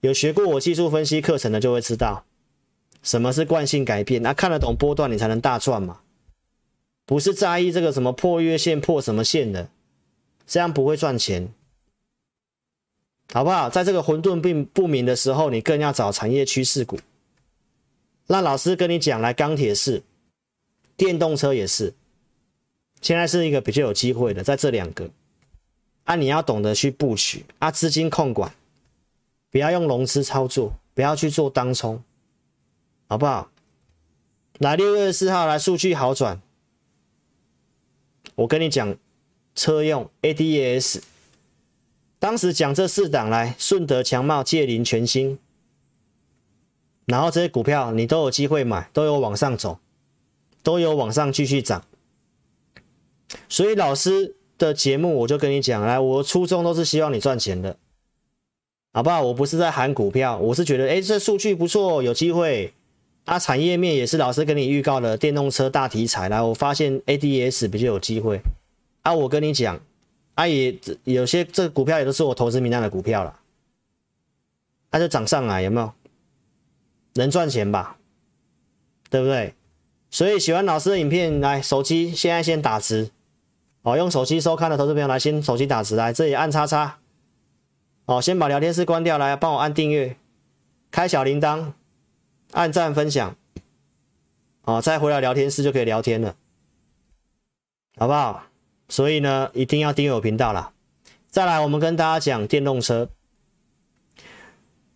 有学过我技术分析课程的就会知道。什么是惯性改变？那、看得懂波段，你才能大赚嘛。不是在意这个什么破月线、破什么线的，这样不会赚钱，好不好？在这个混沌并不明的时候，你更要找产业趋势股。那老师跟你讲，来钢铁是，电动车也是，现在是一个比较有机会的，在这两个，啊，你要懂得去布局啊，资金控管，不要用融资操作，不要去做当冲。好不好？来六月四号来数据好转，我跟你讲，车用 ADAS，当时讲这四档来，顺德强茂、界林、全新，然后这些股票你都有机会买，都有往上走，都有往上继续涨。所以老师的节目我就跟你讲，来，我初衷都是希望你赚钱的，好不好？我不是在喊股票，我是觉得，哎，这数据不错，有机会。啊，产业面也是老师跟你预告的电动车大题材来，我发现 ADS 比较有机会。啊，我跟你讲，啊也有些这个股票也都是我投资名单的股票了，它就涨上来有没有？能赚钱吧？对不对？所以喜欢老师的影片，来手机现在先打字，哦，用手机收看的投资朋友来先手机打字来，这里按叉叉，哦，先把聊天室关掉来，帮我按订阅，开小铃铛。按赞分享，哦，再回来聊天室就可以聊天了，好不好？所以呢，一定要订阅我频道啦。再来，我们跟大家讲电动车。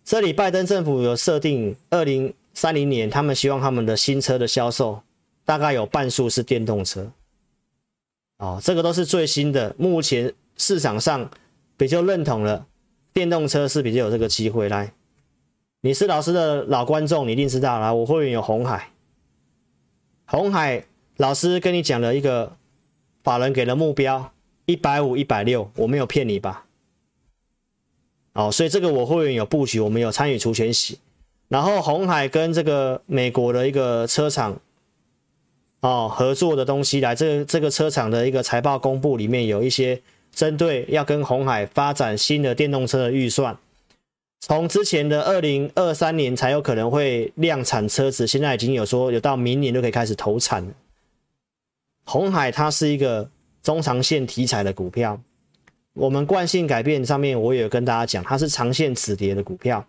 这里拜登政府有设定，二零三零年他们希望他们的新车的销售大概有半数是电动车。哦，这个都是最新的，目前市场上比较认同了，电动车是比较有这个机会来。你是老师的老观众，你一定知道啦。我会员有红海，红海老师跟你讲了一个法人给的目标，一百五、一百六，我没有骗你吧？哦，所以这个我会员有布局，我们有参与除权息。然后红海跟这个美国的一个车厂哦合作的东西来，这个这个车厂的一个财报公布里面有一些针对要跟红海发展新的电动车的预算。从之前的二零二三年才有可能会量产车子，现在已经有说有到明年就可以开始投产了。鸿海它是一个中长线题材的股票，我们惯性改变上面我也有跟大家讲，它是长线止跌的股票，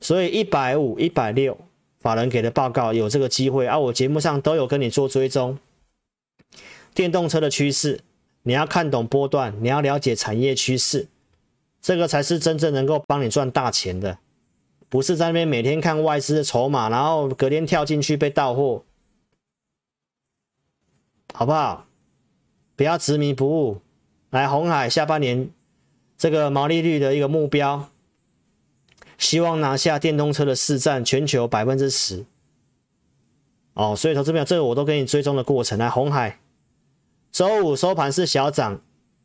所以一百五、一百六，法人给的报告有这个机会啊，我节目上都有跟你做追踪。电动车的趋势，你要看懂波段，你要了解产业趋势。这个才是真正能够帮你赚大钱的，不是在那边每天看外资的筹码，然后隔天跳进去被倒货，好不好？不要执迷不悟。来，红海下半年这个毛利率的一个目标，希望拿下电动车的市占全球百分之十。哦，所以投资朋友，这个我都给你追踪的过程。来，红海周五收盘是小涨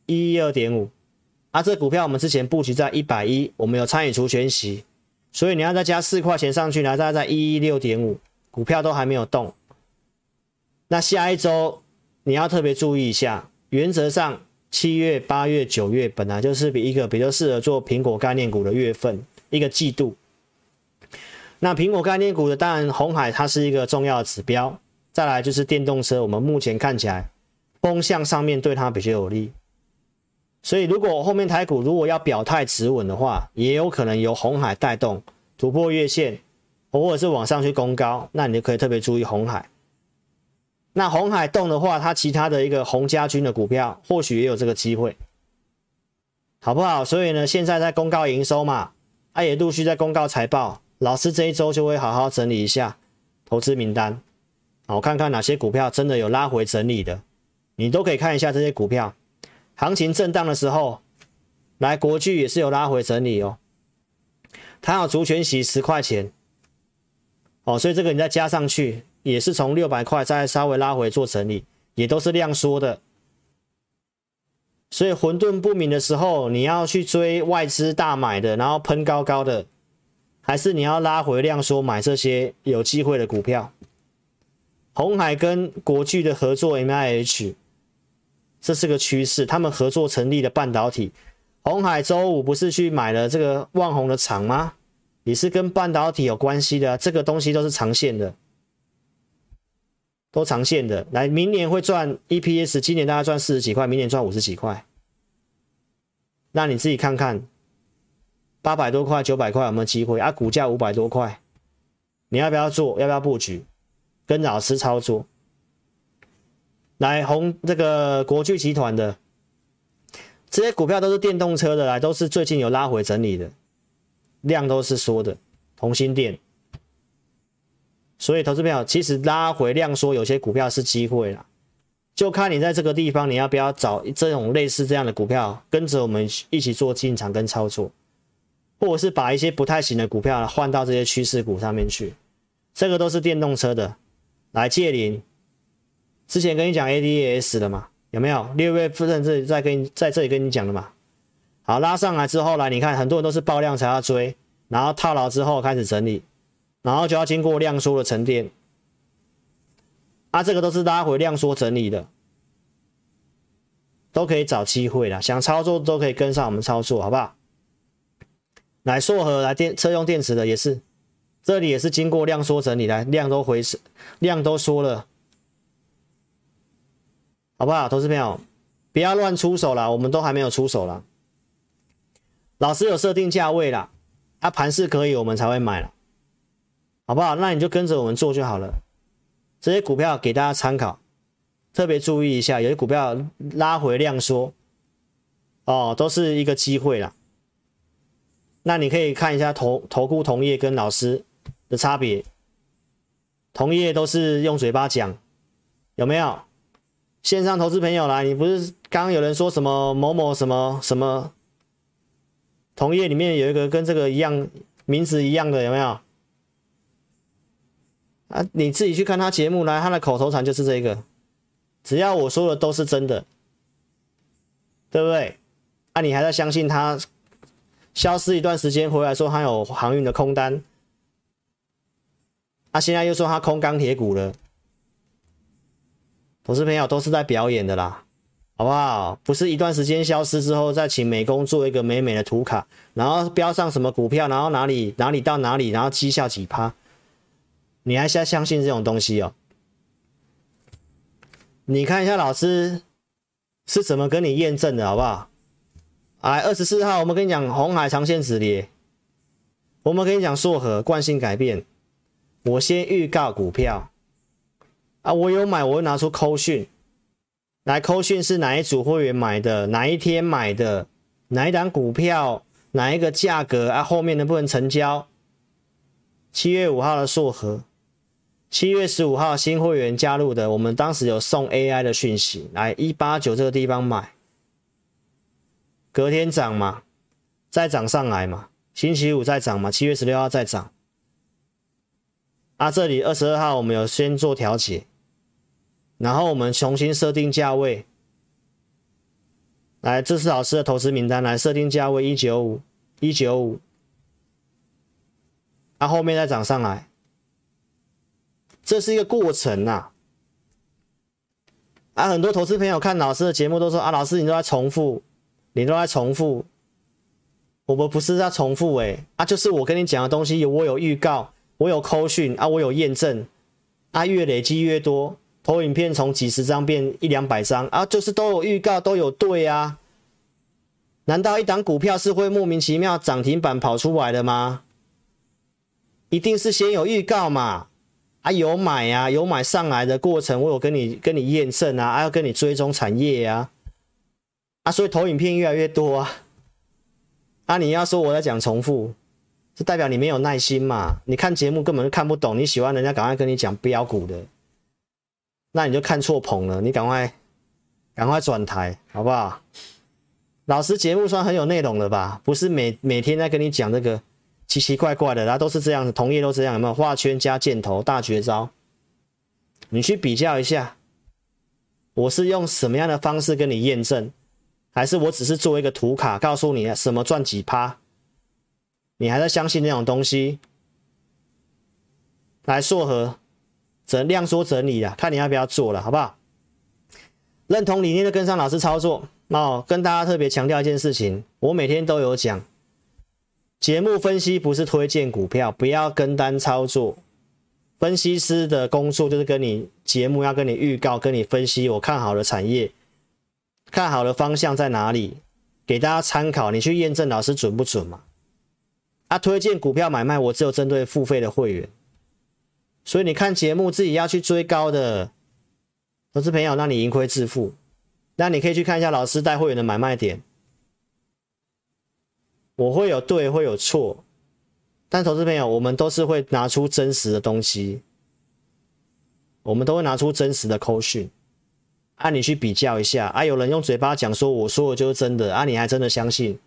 一一二点五。啊，这股票我们之前布局在一百一，我们有参与除权息，所以你要再加四块钱上去，然后再在一一六点五，股票都还没有动。那下一周你要特别注意一下，原则上七月、八月、九月本来就是比一个比较适合做苹果概念股的月份，一个季度。那苹果概念股的，当然红海它是一个重要的指标，再来就是电动车，我们目前看起来风向上面对它比较有利。所以，如果后面台股如果要表态止稳的话，也有可能由红海带动突破月线，或者是往上去攻高，那你就可以特别注意红海。那红海动的话，它其他的一个红家军的股票或许也有这个机会，好不好？所以呢，现在在公告营收嘛，它也陆续在公告财报，老师这一周就会好好整理一下投资名单，好，看看哪些股票真的有拉回整理的，你都可以看一下这些股票。行情震荡的时候，来国巨也是有拉回整理哦。它有除权息十块钱，哦，所以这个你再加上去，也是从六百块再稍微拉回做整理，也都是量缩的。所以混沌不明的时候，你要去追外资大买的，然后喷高高的，还是你要拉回量缩买这些有机会的股票？红海跟国巨的合作 MIH。这是个趋势，他们合作成立的半导体，红海周五不是去买了这个旺宏的厂吗？也是跟半导体有关系的，这个东西都是长线的，都长线的。来，明年会赚 EPS，今年大概赚四十几块，明年赚五十几块。那你自己看看，八百多块、九百块有没有机会啊？股价五百多块，你要不要做？要不要布局？跟老师操作。来红这个国巨集团的这些股票都是电动车的，来都是最近有拉回整理的，量都是缩的，同心电。所以投资票其实拉回量缩，有些股票是机会啦，就看你在这个地方你要不要找这种类似这样的股票，跟着我们一起做进场跟操作，或者是把一些不太行的股票换到这些趋势股上面去，这个都是电动车的，来借零。之前跟你讲 ADAS 的嘛？有没有六月份这里在跟你在这里跟你讲的嘛？好，拉上来之后来，你看很多人都是爆量才要追，然后套牢之后开始整理，然后就要经过量缩的沉淀。啊，这个都是拉回量缩整理的，都可以找机会啦。想操作都可以跟上我们操作，好不好？来，硕禾来电车用电池的也是，这里也是经过量缩整理来，量都回量都缩了。好不好，投资朋友，不要乱出手了，我们都还没有出手了。老师有设定价位了，它盘势可以，我们才会买了，好不好？那你就跟着我们做就好了。这些股票给大家参考，特别注意一下，有些股票拉回量缩，哦，都是一个机会了。那你可以看一下投投顾同业跟老师的差别，同业都是用嘴巴讲，有没有？线上投资朋友来，你不是刚刚有人说什么某某什么什么同业里面有一个跟这个一样名字一样的有没有？啊，你自己去看他节目来，他的口头禅就是这个，只要我说的都是真的，对不对？啊，你还在相信他？消失一段时间回来说他有航运的空单，啊，现在又说他空钢铁股了。投资朋友都是在表演的啦，好不好？不是一段时间消失之后再请美工做一个美美的图卡，然后标上什么股票，然后哪里哪里到哪里，然后绩效几趴，你还是要相信这种东西哦？你看一下老师是怎么跟你验证的，好不好？哎，二十四号我们跟你讲红海长线止跌，我们跟你讲硕禾惯性改变，我先预告股票啊，我有买，我会拿出扣讯。来扣讯是哪一组会员买的？哪一天买的？哪一档股票？哪一个价格啊？后面能不能成交？七月五号的硕和，七月十五号新会员加入的，我们当时有送 AI 的讯息，来一八九这个地方买，隔天涨嘛，再涨上来嘛，星期五再涨嘛，七月十六号再涨。啊，这里二十二号我们有先做调节。然后我们重新设定价位，来，这是老师的投资名单，来设定价位一九五一九五，啊，后面再涨上来，这是一个过程呐、啊。啊，很多投资朋友看老师的节目都说啊，老师你都在重复，你都在重复，我们不是在重复诶、欸，啊，就是我跟你讲的东西，我有预告，我有扣讯啊，我有验证，啊，越累积越多。投影片从几十张变一两百张啊，就是都有预告，都有对啊。难道一档股票是会莫名其妙涨停板跑出来的吗？一定是先有预告嘛。啊，有买啊，有买上来的过程，我有跟你跟你验证啊，还要跟你追踪产业啊。啊，所以投影片越来越多啊。啊，你要说我在讲重复，这代表你没有耐心嘛。你看节目根本就看不懂，你喜欢人家赶快跟你讲标股的。那你就看错棚了，你赶快赶快转台，好不好？老师节目算很有内容了吧？不是每每天在跟你讲这个奇奇怪怪的，然后都是这样子，同业都这样，有没有画圈加箭头大绝招？你去比较一下，我是用什么样的方式跟你验证，还是我只是做一个图卡，告诉你什么赚几趴？你还在相信那种东西？来硕禾。整量缩整理啊，看你要不要做了，好不好？认同理念就跟上老师操作。那哦，跟大家特别强调一件事情，我每天都有讲，节目分析不是推荐股票，不要跟单操作。分析师的工作就是跟你节目要跟你预告，跟你分析我看好的产业，看好的方向在哪里，给大家参考，你去验证老师准不准嘛？啊，推荐股票买卖，我只有针对付费的会员。所以你看节目自己要去追高的投资朋友，那你盈亏自负。那你可以去看一下老师带会员的买卖点。我会有对，会有错，但投资朋友，我们都是会拿出真实的东西，我们都会拿出真实的扣讯，啊，你去比较一下。啊，有人用嘴巴讲说我说的就是真的，啊，你还真的相信？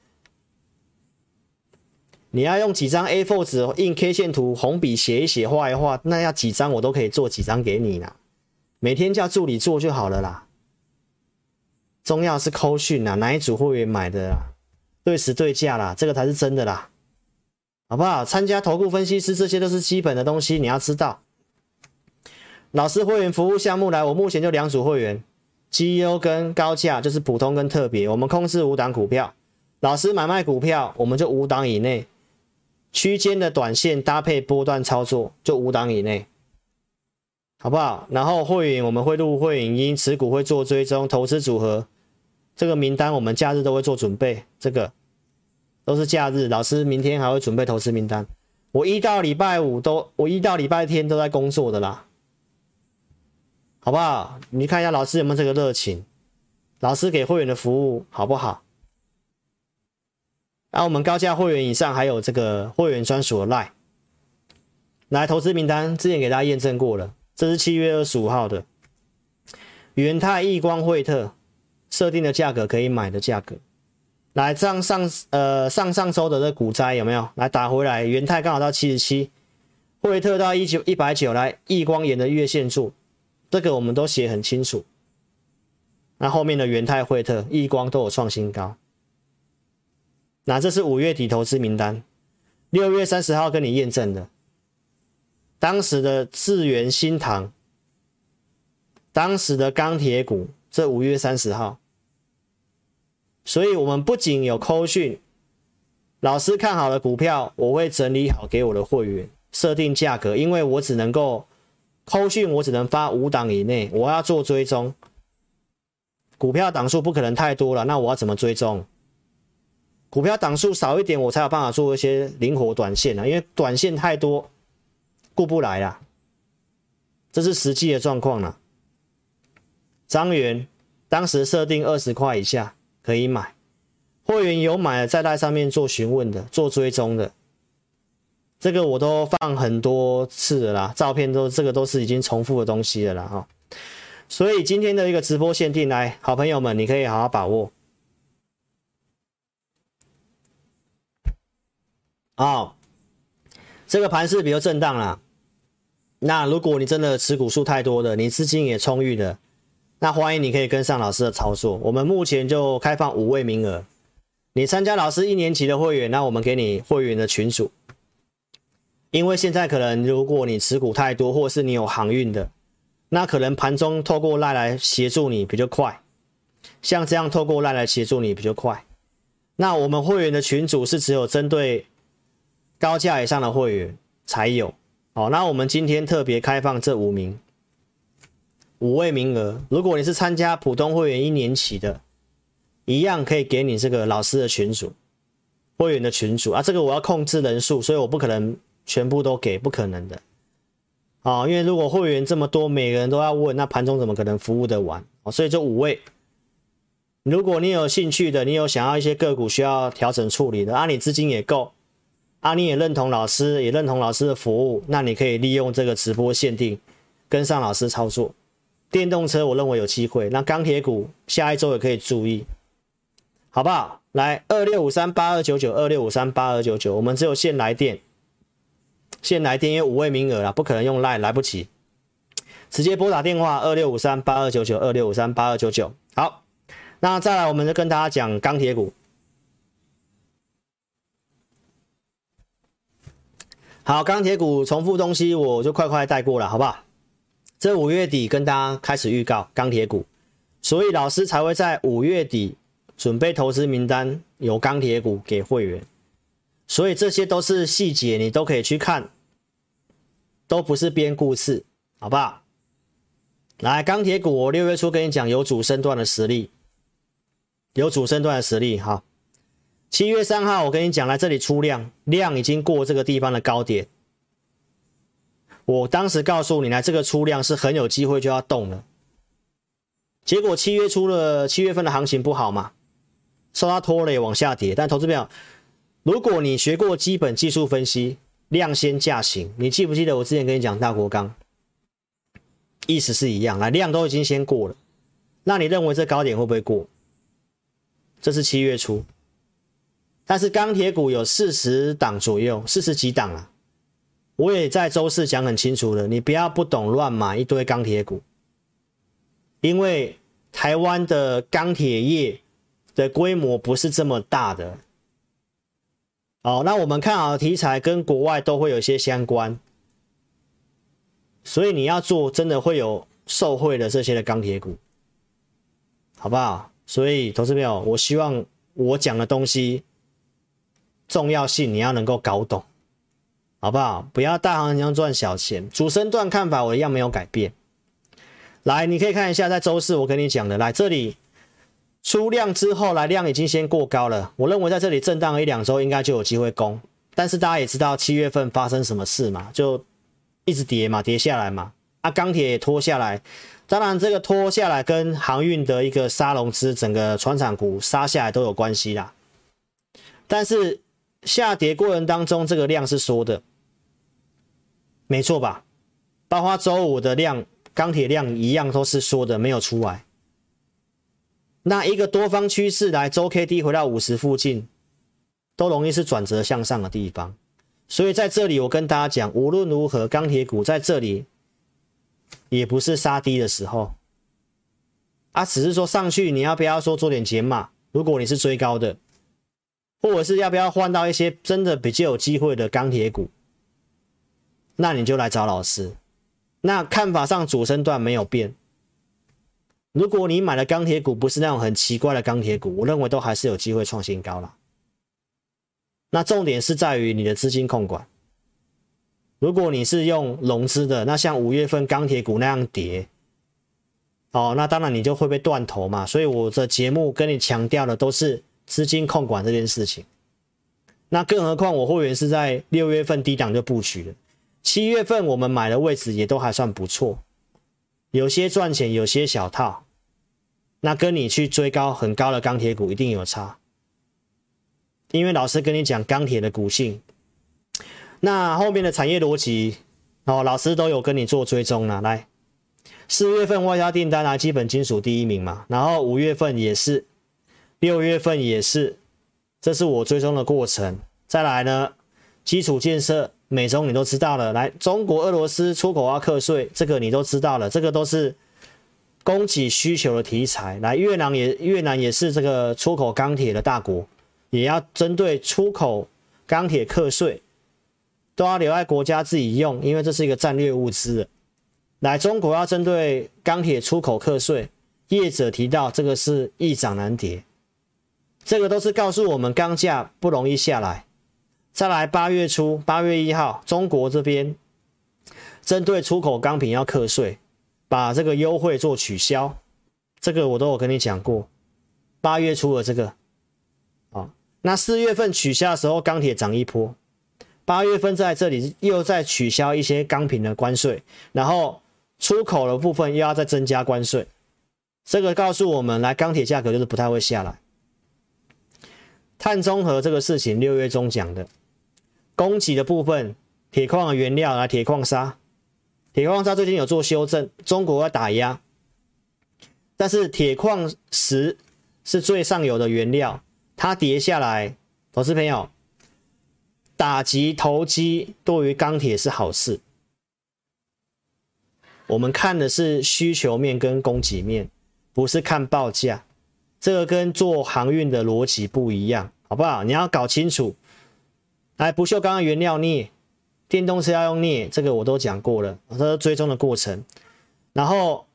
你要用几张 A4 纸印 K 线图，红笔写一写，画一画，那要几张我都可以做几张给你啦。每天叫助理做就好了啦。重要是扣讯啊，哪一组会员买的啦，对时对价啦，这个才是真的啦，好不好？参加投顾分析师，这些都是基本的东西，你要知道。老师会员服务项目来，我目前就两组会员，绩优跟高价，就是普通跟特别，我们控制五档股票。老师买卖股票，我们就五档以内。区间的短线搭配波段操作，就五档以内，好不好？然后会员我们会录会影音，持股会做追踪，投资组合这个名单我们假日都会做准备，这个都是假日。老师明天还会准备投资名单，我一到礼拜五都，我一到礼拜天都在工作的啦，好不好？你看一下老师有没有这个热情，老师给会员的服务好不好？然后、啊、我们高价会员以上还有这个会员专属的 Lie，来投资名单之前给大家验证过了，这是七月二十五号的元泰、亿光、惠特设定的价格可以买的价格，来上上呃上上周的这股灾有没有？来打回来，元泰刚好到七十七，惠特到一九一百九，来亿光沿的月线柱，这个我们都写很清楚。那后面的元泰、惠特、亿光都有创新高。那这是五月底投资名单，六月三十号跟你验证的，当时的智源、新唐，当时的钢铁股，这五月三十号所以我们不仅有扣讯，老师看好的股票，我会整理好给我的会员，设定价格，因为我只能够扣讯，我只能发五档以内，我要做追踪，股票档数不可能太多了，那我要怎么追踪？股票档数少一点，我才有办法做一些灵活短线啊，因为短线太多，顾不来啦。这是实际的状况了。张元当时设定二十块以下可以买，会员有买了，再在上面做询问的、做追踪的，这个我都放很多次了啦，照片都这个都是已经重复的东西了啦哈。所以今天的一个直播限定，来，好朋友们，你可以好好把握。好，这个盘是比较震荡啦。那如果你真的持股数太多的，你资金也充裕的，那欢迎你可以跟上老师的操作。我们目前就开放五位名额，你参加老师一年级的会员，那我们给你会员的群组。因为现在可能如果你持股太多，或是你有航运的，那可能盘中透过赖来协助你比较快，像这样透过赖来协助你比较快。那我们会员的群组是只有针对高价以上的会员才有。好，那我们今天特别开放这五名，五位名额。如果你是参加普通会员一年期的，一样可以给你这个老师的群主，会员的群主啊。这个我要控制人数，所以我不可能全部都给，不可能的。啊，因为如果会员这么多，每个人都要问，那盘中怎么可能服务的完？啊，所以这五位，如果你有兴趣的，你有想要一些个股需要调整处理的，啊，你资金也够。啊，你也认同老师，也认同老师的服务，那你可以利用这个直播限定，跟上老师操作。电动车我认为有机会，那钢铁股下一周也可以注意，好不好？来，二六五三八二九九，二六五三八二九九，我们只有限来电，限来电，因为五位名额啦，不可能用 LINE，来不及，直接拨打电话二六五三八二九九，二六五三八二九九。好，那再来，我们就跟大家讲钢铁股。好，钢铁股重复东西我就快快带过了，好不好？这五月底跟大家开始预告钢铁股，所以老师才会在五月底准备投资名单，有钢铁股给会员，所以这些都是细节，你都可以去看，都不是编故事，好不好？来，钢铁股我六月初跟你讲有主升段的实力，有主升段的实力，哈。七月三号，我跟你讲，来这里出量，量已经过这个地方的高点。我当时告诉你，来这个出量是很有机会就要动了。结果七月初了，七月份的行情不好嘛，受它拖累往下跌。但投资朋友，如果你学过基本技术分析，量先价行，你记不记得我之前跟你讲大国钢？意思是一样，来量都已经先过了，那你认为这高点会不会过？这是七月初。但是钢铁股有四十档左右，四十几档啊！我也在周四讲很清楚了，你不要不懂乱买一堆钢铁股，因为台湾的钢铁业的规模不是这么大的。哦，那我们看好的题材跟国外都会有一些相关，所以你要做真的会有受惠的这些的钢铁股，好不好？所以投资朋友，我希望我讲的东西。重要性你要能够搞懂，好不好？不要大行情赚小钱。主升段看法我一样没有改变。来，你可以看一下，在周四我跟你讲的，来这里出量之后，来量已经先过高了。我认为在这里震荡了一两周，应该就有机会攻。但是大家也知道七月份发生什么事嘛，就一直跌嘛，跌下来嘛。啊，钢铁也拖下来，当然这个拖下来跟航运的一个杀融资，整个船厂股杀下来都有关系啦。但是。下跌过程当中，这个量是缩的，没错吧？包括周五的量，钢铁量一样都是缩的，没有出来。那一个多方趋势来，周 K D 回到五十附近，都容易是转折向上的地方。所以在这里，我跟大家讲，无论如何，钢铁股在这里也不是杀低的时候，啊，只是说上去你要不要说做点减码？如果你是追高的。或者是要不要换到一些真的比较有机会的钢铁股？那你就来找老师。那看法上主升段没有变，如果你买的钢铁股不是那种很奇怪的钢铁股，我认为都还是有机会创新高了。那重点是在于你的资金控管。如果你是用融资的，那像五月份钢铁股那样跌，哦，那当然你就会被断头嘛。所以我的节目跟你强调的都是资金控管这件事情。那更何况我会员是在六月份低档就布局了，七月份我们买的位置也都还算不错，有些赚钱，有些小套。那跟你去追高很高的钢铁股一定有差，因为老师跟你讲钢铁的股性。那后面的产业逻辑哦，老师都有跟你做追踪了。来，四月份外销订单啊，基本金属第一名嘛，然后五月份也是，六月份也是，这是我追踪的过程。再来呢，基础建设、美中你都知道了。来，中国、俄罗斯出口要课税，这个你都知道了，这个都是供给需求的题材。来，越南也越南也是这个出口钢铁的大国，也要针对出口钢铁课税。都要留在国家自己用，因为这是一个战略物资。来，中国要针对钢铁出口课税，业者提到这个是易涨难跌，这个都是告诉我们钢价不容易下来。再来，八月初，八月一号，中国这边针对出口钢品要课税，把这个优惠做取消，这个我都有跟你讲过。八月初的这个，啊，那四月份取消的时候，钢铁涨一波。八月份在这里又再取消一些钢品的关税，然后出口的部分又要再增加关税，这个告诉我们，来钢铁价格就是不太会下来。碳中和这个事情六月中讲的，供给的部分，铁矿的原料啊铁矿砂，铁矿砂最近有做修正，中国要打压，但是铁矿石是最上游的原料，它跌下来，投资朋友。打击投机对于钢铁是好事。我们看的是需求面跟供给面，不是看报价。这个跟做航运的逻辑不一样，好不好？你要搞清楚。来，不锈钢的原料镍，电动车要用镍，这个我都讲过了，这是追踪的过程。然后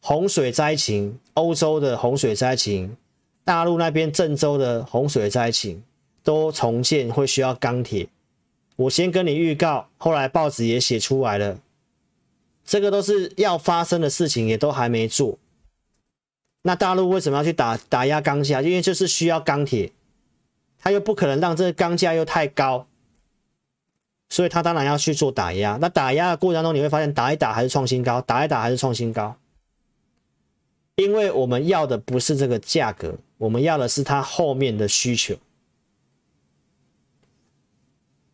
洪水灾情，欧洲的洪水灾情，大陆那边郑州的洪水灾情。都重建会需要钢铁，我先跟你预告，后来报纸也写出来了，这个都是要发生的事情，也都还没做。那大陆为什么要去打打压钢价？因为就是需要钢铁，他又不可能让这个钢价又太高，所以他当然要去做打压。那打压的过程当中，你会发现打一打还是创新高，打一打还是创新高，因为我们要的不是这个价格，我们要的是它后面的需求。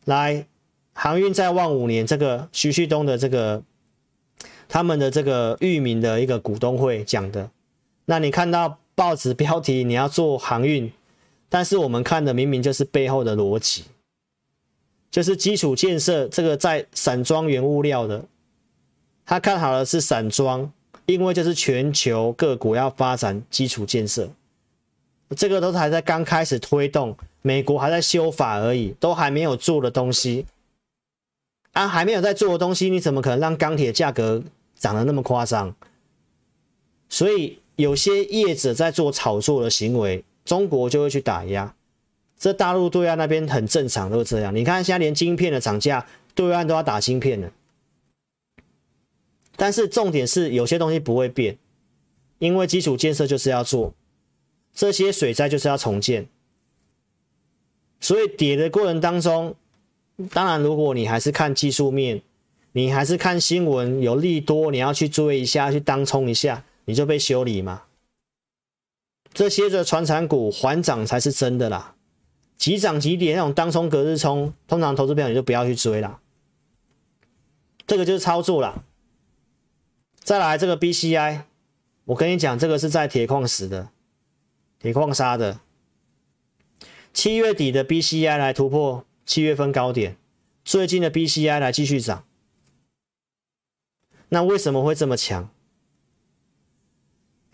来，航运在旺五年，这个徐旭东的这个他们的这个域名的一个股东会讲的。那你看到报纸标题，你要做航运，但是我们看的明明就是背后的逻辑，就是基础建设这个在散装原物料的，他看好的是散装，因为就是全球各国要发展基础建设，这个都是还在刚开始推动。美国还在修法而已，都还没有做的东西啊，还没有在做的东西，你怎么可能让钢铁价格涨得那么夸张？所以有些业者在做炒作的行为，中国就会去打压。这大陆对岸那边很正常，都是这样。你看现在连晶片的涨价，对岸都要打晶片了。但是重点是有些东西不会变，因为基础建设就是要做，这些水灾就是要重建。所以跌的过程当中，当然如果你还是看技术面，你还是看新闻有利多，你要去追一下，去当冲一下，你就被修理嘛。这些的传产股缓涨才是真的啦，急涨急跌那种当冲隔日冲，通常投资朋友你就不要去追啦。这个就是操作啦。再来这个 BCI，我跟你讲，这个是在铁矿石的，铁矿砂的。七月底的 BCI 来突破七月份高点，最近的 BCI 来继续涨，那为什么会这么强？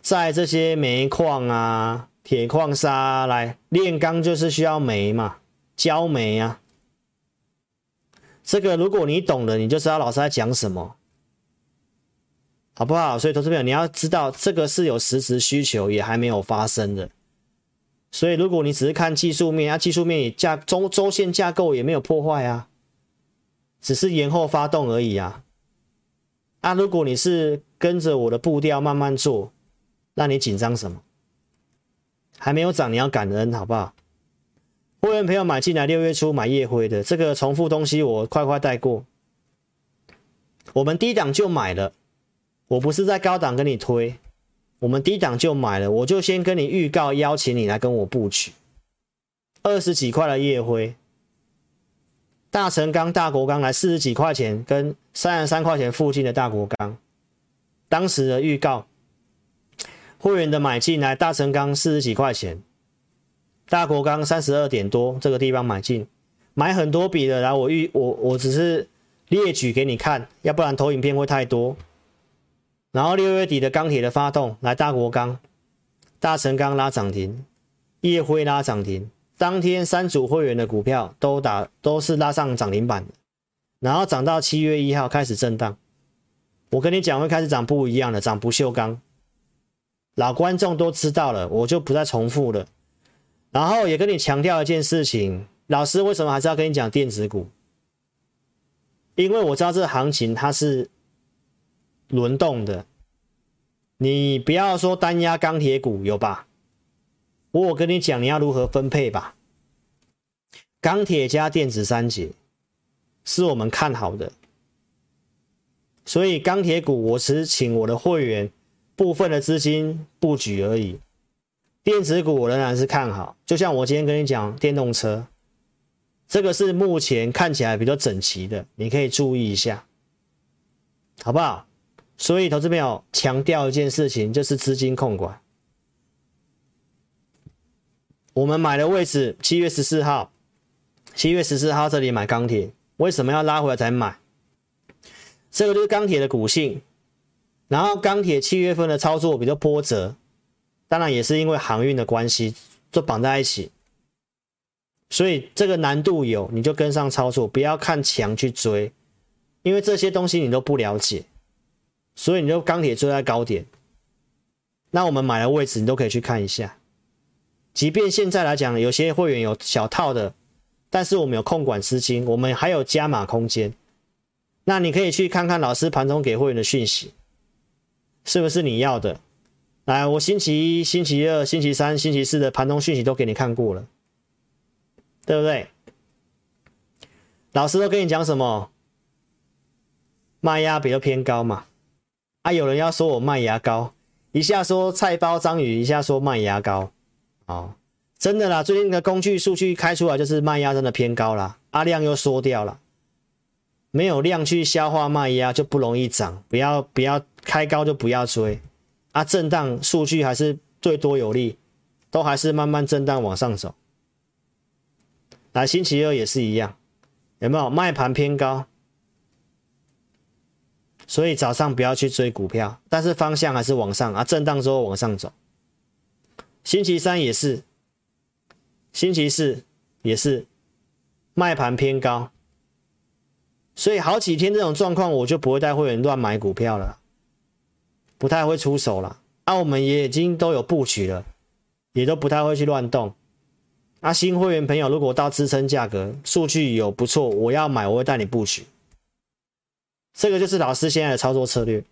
在这些煤矿啊、铁矿砂、啊、来炼钢就是需要煤嘛，焦煤啊。这个如果你懂的，你就知道老师在讲什么。好不好？所以投资朋友你要知道，这个是有实质需求，也还没有发生的。所以如果你只是看技术面，啊，技术面也架周周线架构也没有破坏啊，只是延后发动而已啊。啊，如果你是跟着我的步调慢慢做，那你紧张什么？还没有涨，你要感恩，好不好？会员朋友买进来六月初买夜辉的这个重复东西，我快快带过。我们低档就买了，我不是在高档跟你推，我们低档就买了，我就先跟你预告，邀请你来跟我布局。二十几块的夜辉，大成钢、大国钢来四十几块钱，跟三十三块钱附近的大国钢，当时的预告，会员的买进来，大成钢四十几块钱。大国钢三十二点多，这个地方买进，买很多笔的，然后我预我我只是列举给你看，要不然投影片会太多。然后六月底的钢铁的发动，来大国钢、大成钢拉涨停，烨辉拉涨停，当天三组会员的股票都打都是拉上涨停板的，然后涨到七月一号开始震荡。我跟你讲会开始涨不一样的，涨不锈钢，老观众都知道了，我就不再重复了。然后也跟你强调一件事情，老师为什么还是要跟你讲电子股？因为我知道这行情它是轮动的，你不要说单压钢铁股有吧？我我跟你讲你要如何分配吧。钢铁加电子三节是我们看好的，所以钢铁股我只请我的会员部分的资金布局而已。电子股仍然是看好，就像我今天跟你讲电动车，这个是目前看起来比较整齐的，你可以注意一下，好不好？所以投资朋友强调一件事情，就是资金控管。我们买的位置七月十四号，七月十四号这里买钢铁，为什么要拉回来才买？这个就是钢铁的股性，然后钢铁七月份的操作比较波折。当然也是因为航运的关系，就绑在一起，所以这个难度有，你就跟上操作，不要看强去追，因为这些东西你都不了解，所以你就钢铁追在高点。那我们买的位置你都可以去看一下，即便现在来讲，有些会员有小套的，但是我们有控管资金，我们还有加码空间，那你可以去看看老师盘中给会员的讯息，是不是你要的？来，我星期一、星期二、星期三、星期四的盘中讯息都给你看过了，对不对？老师都跟你讲什么？卖压比较偏高嘛。啊，有人要说我卖压高，一下说菜包章鱼，一下说卖压高。哦，真的啦，最近的工具数据开出来就是卖压真的偏高啦，阿量又缩掉了，没有量去消化卖压就不容易涨，不要不要开高就不要追。啊，震荡数据还是最多有利，都还是慢慢震荡往上走。来，星期二也是一样，有没有卖盘偏高？所以早上不要去追股票，但是方向还是往上啊，震荡之后往上走。星期三也是，星期四也是卖盘偏高，所以好几天这种状况，我就不会带会员乱买股票了。不太会出手了，啊，我们也已经都有布局了，也都不太会去乱动。啊，新会员朋友，如果到支撑价格，数据有不错，我要买，我会带你布局。这个就是老师现在的操作策略。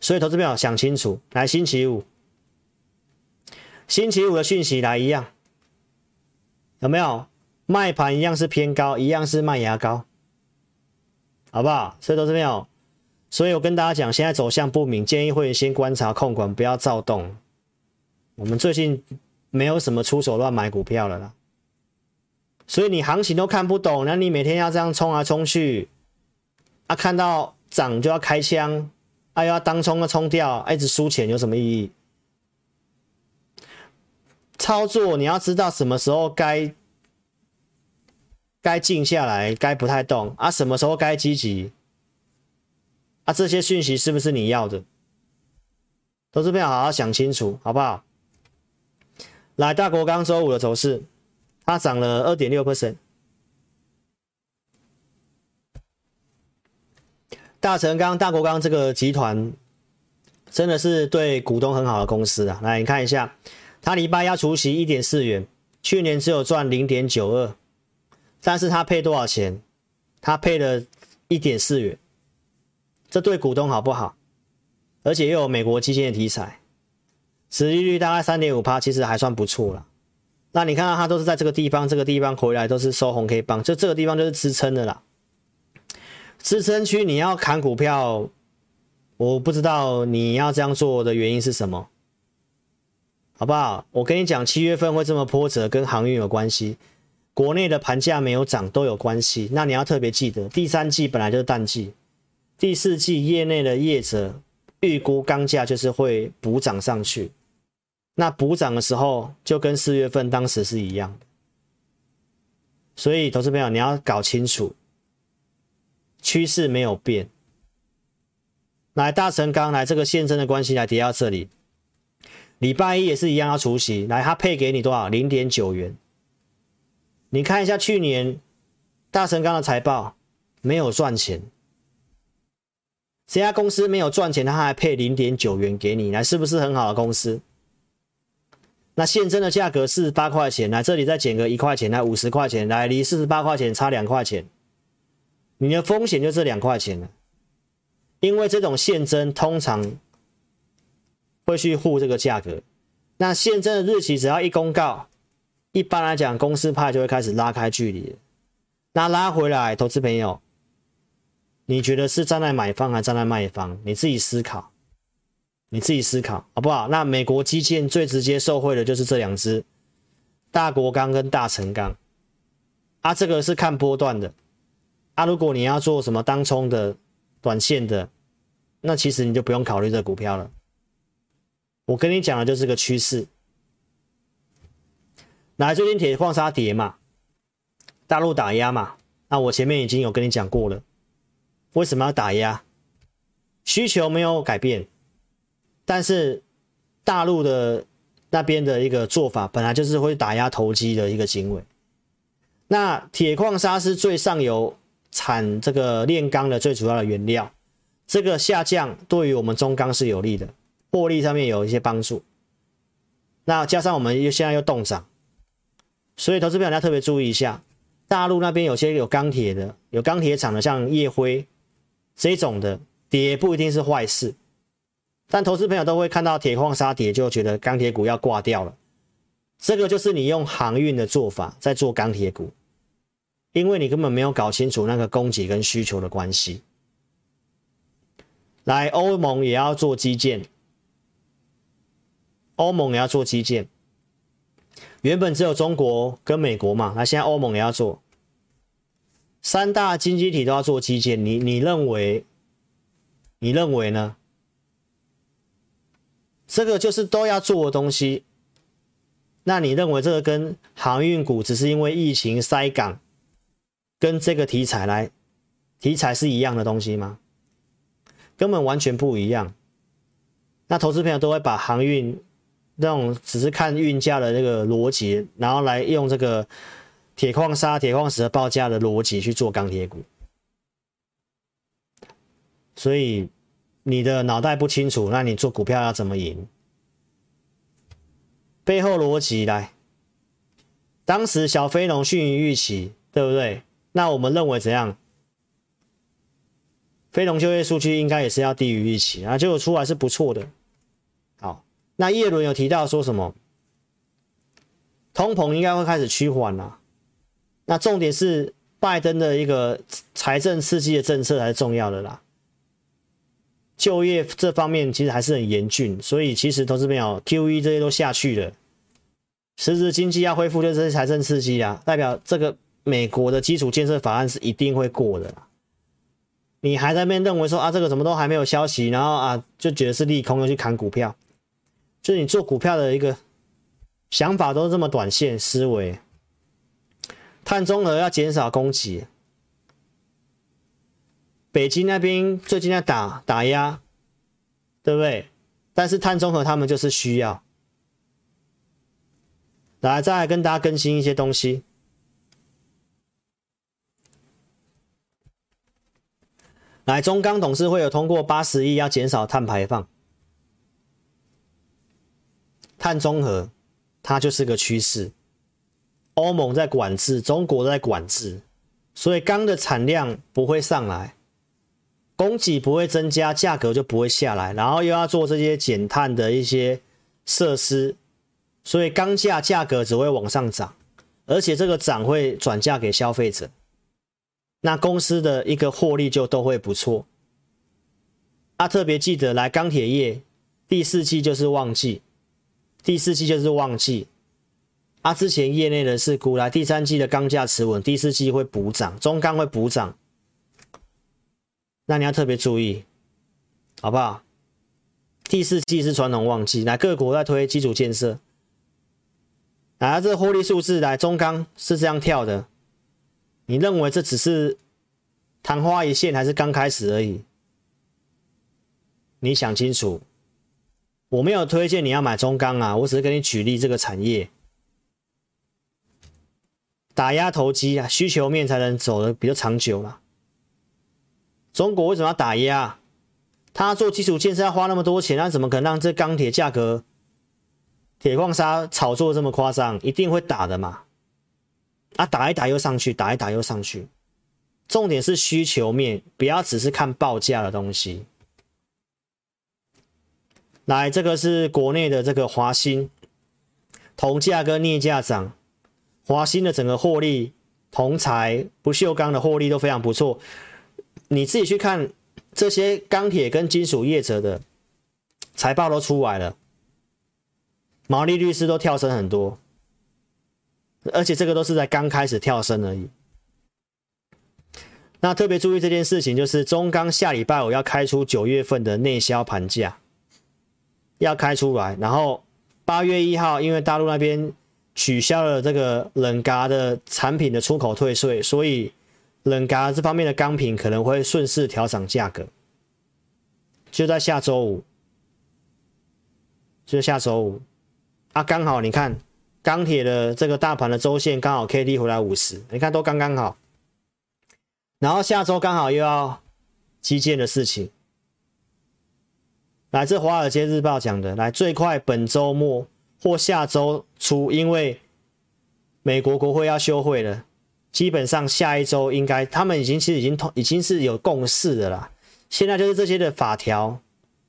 所以，投资朋友想清楚，来星期五，星期五的讯息来一样，有没有？卖盘一样是偏高，一样是卖压高，好不好？所以，都是没有。所以我跟大家讲，现在走向不明，建议会员先观察控管，不要躁动。我们最近没有什么出手乱买股票了啦。所以你行情都看不懂，那你每天要这样冲来冲去，啊，看到涨就要开枪，啊，又要当冲的冲掉，一直输钱有什么意义？操作你要知道什么时候该该静下来，该不太动啊，什么时候该积极。啊，这些讯息是不是你要的？投资朋友好好想清楚，好不好？来，大国钢周五的走势，它涨了二点六 percent。大成钢、大国钢这个集团真的是对股东很好的公司啊！来，你看一下，它礼拜一除息一点四元，去年只有赚零点九二，但是它配多少钱？它配了一点四元，这对股东好不好？而且又有美国基金的题材，殖利率大概三点五趴，其实还算不错了。那你看到它都是在这个地方，这个地方回来都是收红 K 棒，就这个地方就是支撑的啦。支撑区你要砍股票，我不知道你要这样做的原因是什么，好不好？我跟你讲，七月份会这么波折，跟航运有关系，国内的盘价没有涨都有关系。那你要特别记得，第三季本来就是淡季，第四季业内的业者预估钢价就是会补涨上去，那补涨的时候就跟四月份当时是一样，所以投资朋友你要搞清楚。趋势没有变，来大成刚来这个现身的关系来跌到这里，礼拜一也是一样要除息，来他配给你多少？零点九元。你看一下去年大成钢的财报，没有赚钱，这家公司没有赚钱，他还配零点九元给你，来是不是很好的公司？那现增的价格四十八块钱，来这里再减个一块钱，来五十块钱，来离四十八块钱差两块钱。你的风险就这两块钱了，因为这种现增通常会去护这个价格。那现增的日期只要一公告，一般来讲公司派就会开始拉开距离。那拉回来，投资朋友，你觉得是站在买方还是站在卖方？你自己思考，你自己思考好不好？那美国基建最直接受惠的就是这两只，大国钢跟大成钢。啊，这个是看波段的。啊，如果你要做什么当冲的、短线的，那其实你就不用考虑这股票了。我跟你讲的就是个趋势。来，最近铁矿砂跌嘛，大陆打压嘛，那我前面已经有跟你讲过了，为什么要打压？需求没有改变，但是大陆的那边的一个做法，本来就是会打压投机的一个行为。那铁矿砂是最上游。产这个炼钢的最主要的原料，这个下降对于我们中钢是有利的，获利上面有一些帮助。那加上我们又现在又冻涨，所以投资朋友要特别注意一下，大陆那边有些有钢铁的，有钢铁厂的，像夜辉这种的跌不一定是坏事，但投资朋友都会看到铁矿砂跌，就觉得钢铁股要挂掉了。这个就是你用航运的做法在做钢铁股。因为你根本没有搞清楚那个供给跟需求的关系。来，欧盟也要做基建，欧盟也要做基建。原本只有中国跟美国嘛，那现在欧盟也要做，三大经济体都要做基建。你你认为？你认为呢？这个就是都要做的东西。那你认为这个跟航运股只是因为疫情塞港？跟这个题材来，题材是一样的东西吗？根本完全不一样。那投资朋友都会把航运那种只是看运价的这个逻辑，然后来用这个铁矿砂、铁矿石的报价的逻辑去做钢铁股。所以你的脑袋不清楚，那你做股票要怎么赢？背后逻辑来，当时小非农逊于预期，对不对？那我们认为怎样？非农就业数据应该也是要低于预期啊，结果出来是不错的。那叶伦有提到说什么？通膨应该会开始趋缓了。那重点是拜登的一个财政刺激的政策还是重要的啦。就业这方面其实还是很严峻，所以其实投资朋友 QE 这些都下去了，实质经济要恢复就是这些财政刺激啊，代表这个。美国的基础建设法案是一定会过的，你还在那边认为说啊，这个怎么都还没有消息，然后啊就觉得是利空，又去砍股票，就是你做股票的一个想法都是这么短线思维。碳中和要减少供给，北京那边最近在打打压，对不对？但是碳中和他们就是需要。来，再来跟大家更新一些东西。来，中钢董事会有通过八十亿要减少碳排放，碳中和，它就是个趋势。欧盟在管制，中国在管制，所以钢的产量不会上来，供给不会增加，价格就不会下来。然后又要做这些减碳的一些设施，所以钢价价格只会往上涨，而且这个涨会转嫁给消费者，那公司的一个获利就都会不错。啊，特别记得来钢铁业，第四季就是旺季，第四季就是旺季。啊，之前业内人士估来第三季的钢价持稳，第四季会补涨，中钢会补涨。那你要特别注意，好不好？第四季是传统旺季，来各国在推基础建设，来这获利数字来中钢是这样跳的，你认为这只是昙花一现，还是刚开始而已？你想清楚。我没有推荐你要买中钢啊，我只是给你举例这个产业。打压投机啊，需求面才能走得比较长久嘛。中国为什么要打压？他做基础建设要花那么多钱，那怎么可能让这钢铁价格、铁矿砂炒作这么夸张？一定会打的嘛！啊，打一打又上去，打一打又上去。重点是需求面，不要只是看报价的东西。来，这个是国内的这个华新，铜价跟镍价涨。华新的整个获利、铜材、不锈钢的获利都非常不错。你自己去看这些钢铁跟金属业者的财报都出来了，毛利率是都跳升很多，而且这个都是在刚开始跳升而已。那特别注意这件事情，就是中钢下礼拜五要开出九月份的内销盘价，要开出来，然后八月一号因为大陆那边。取消了这个冷轧的产品的出口退税，所以冷轧这方面的钢品可能会顺势调涨价格。就在下周五，就下周五啊，刚好你看钢铁的这个大盘的周线刚好 K D 回来五十，你看都刚刚好。然后下周刚好又要基建的事情，来自《华尔街日报》讲的，来最快本周末。或下周初，因为美国国会要休会了，基本上下一周应该他们已经其实已经通已经是有共识的啦。现在就是这些的法条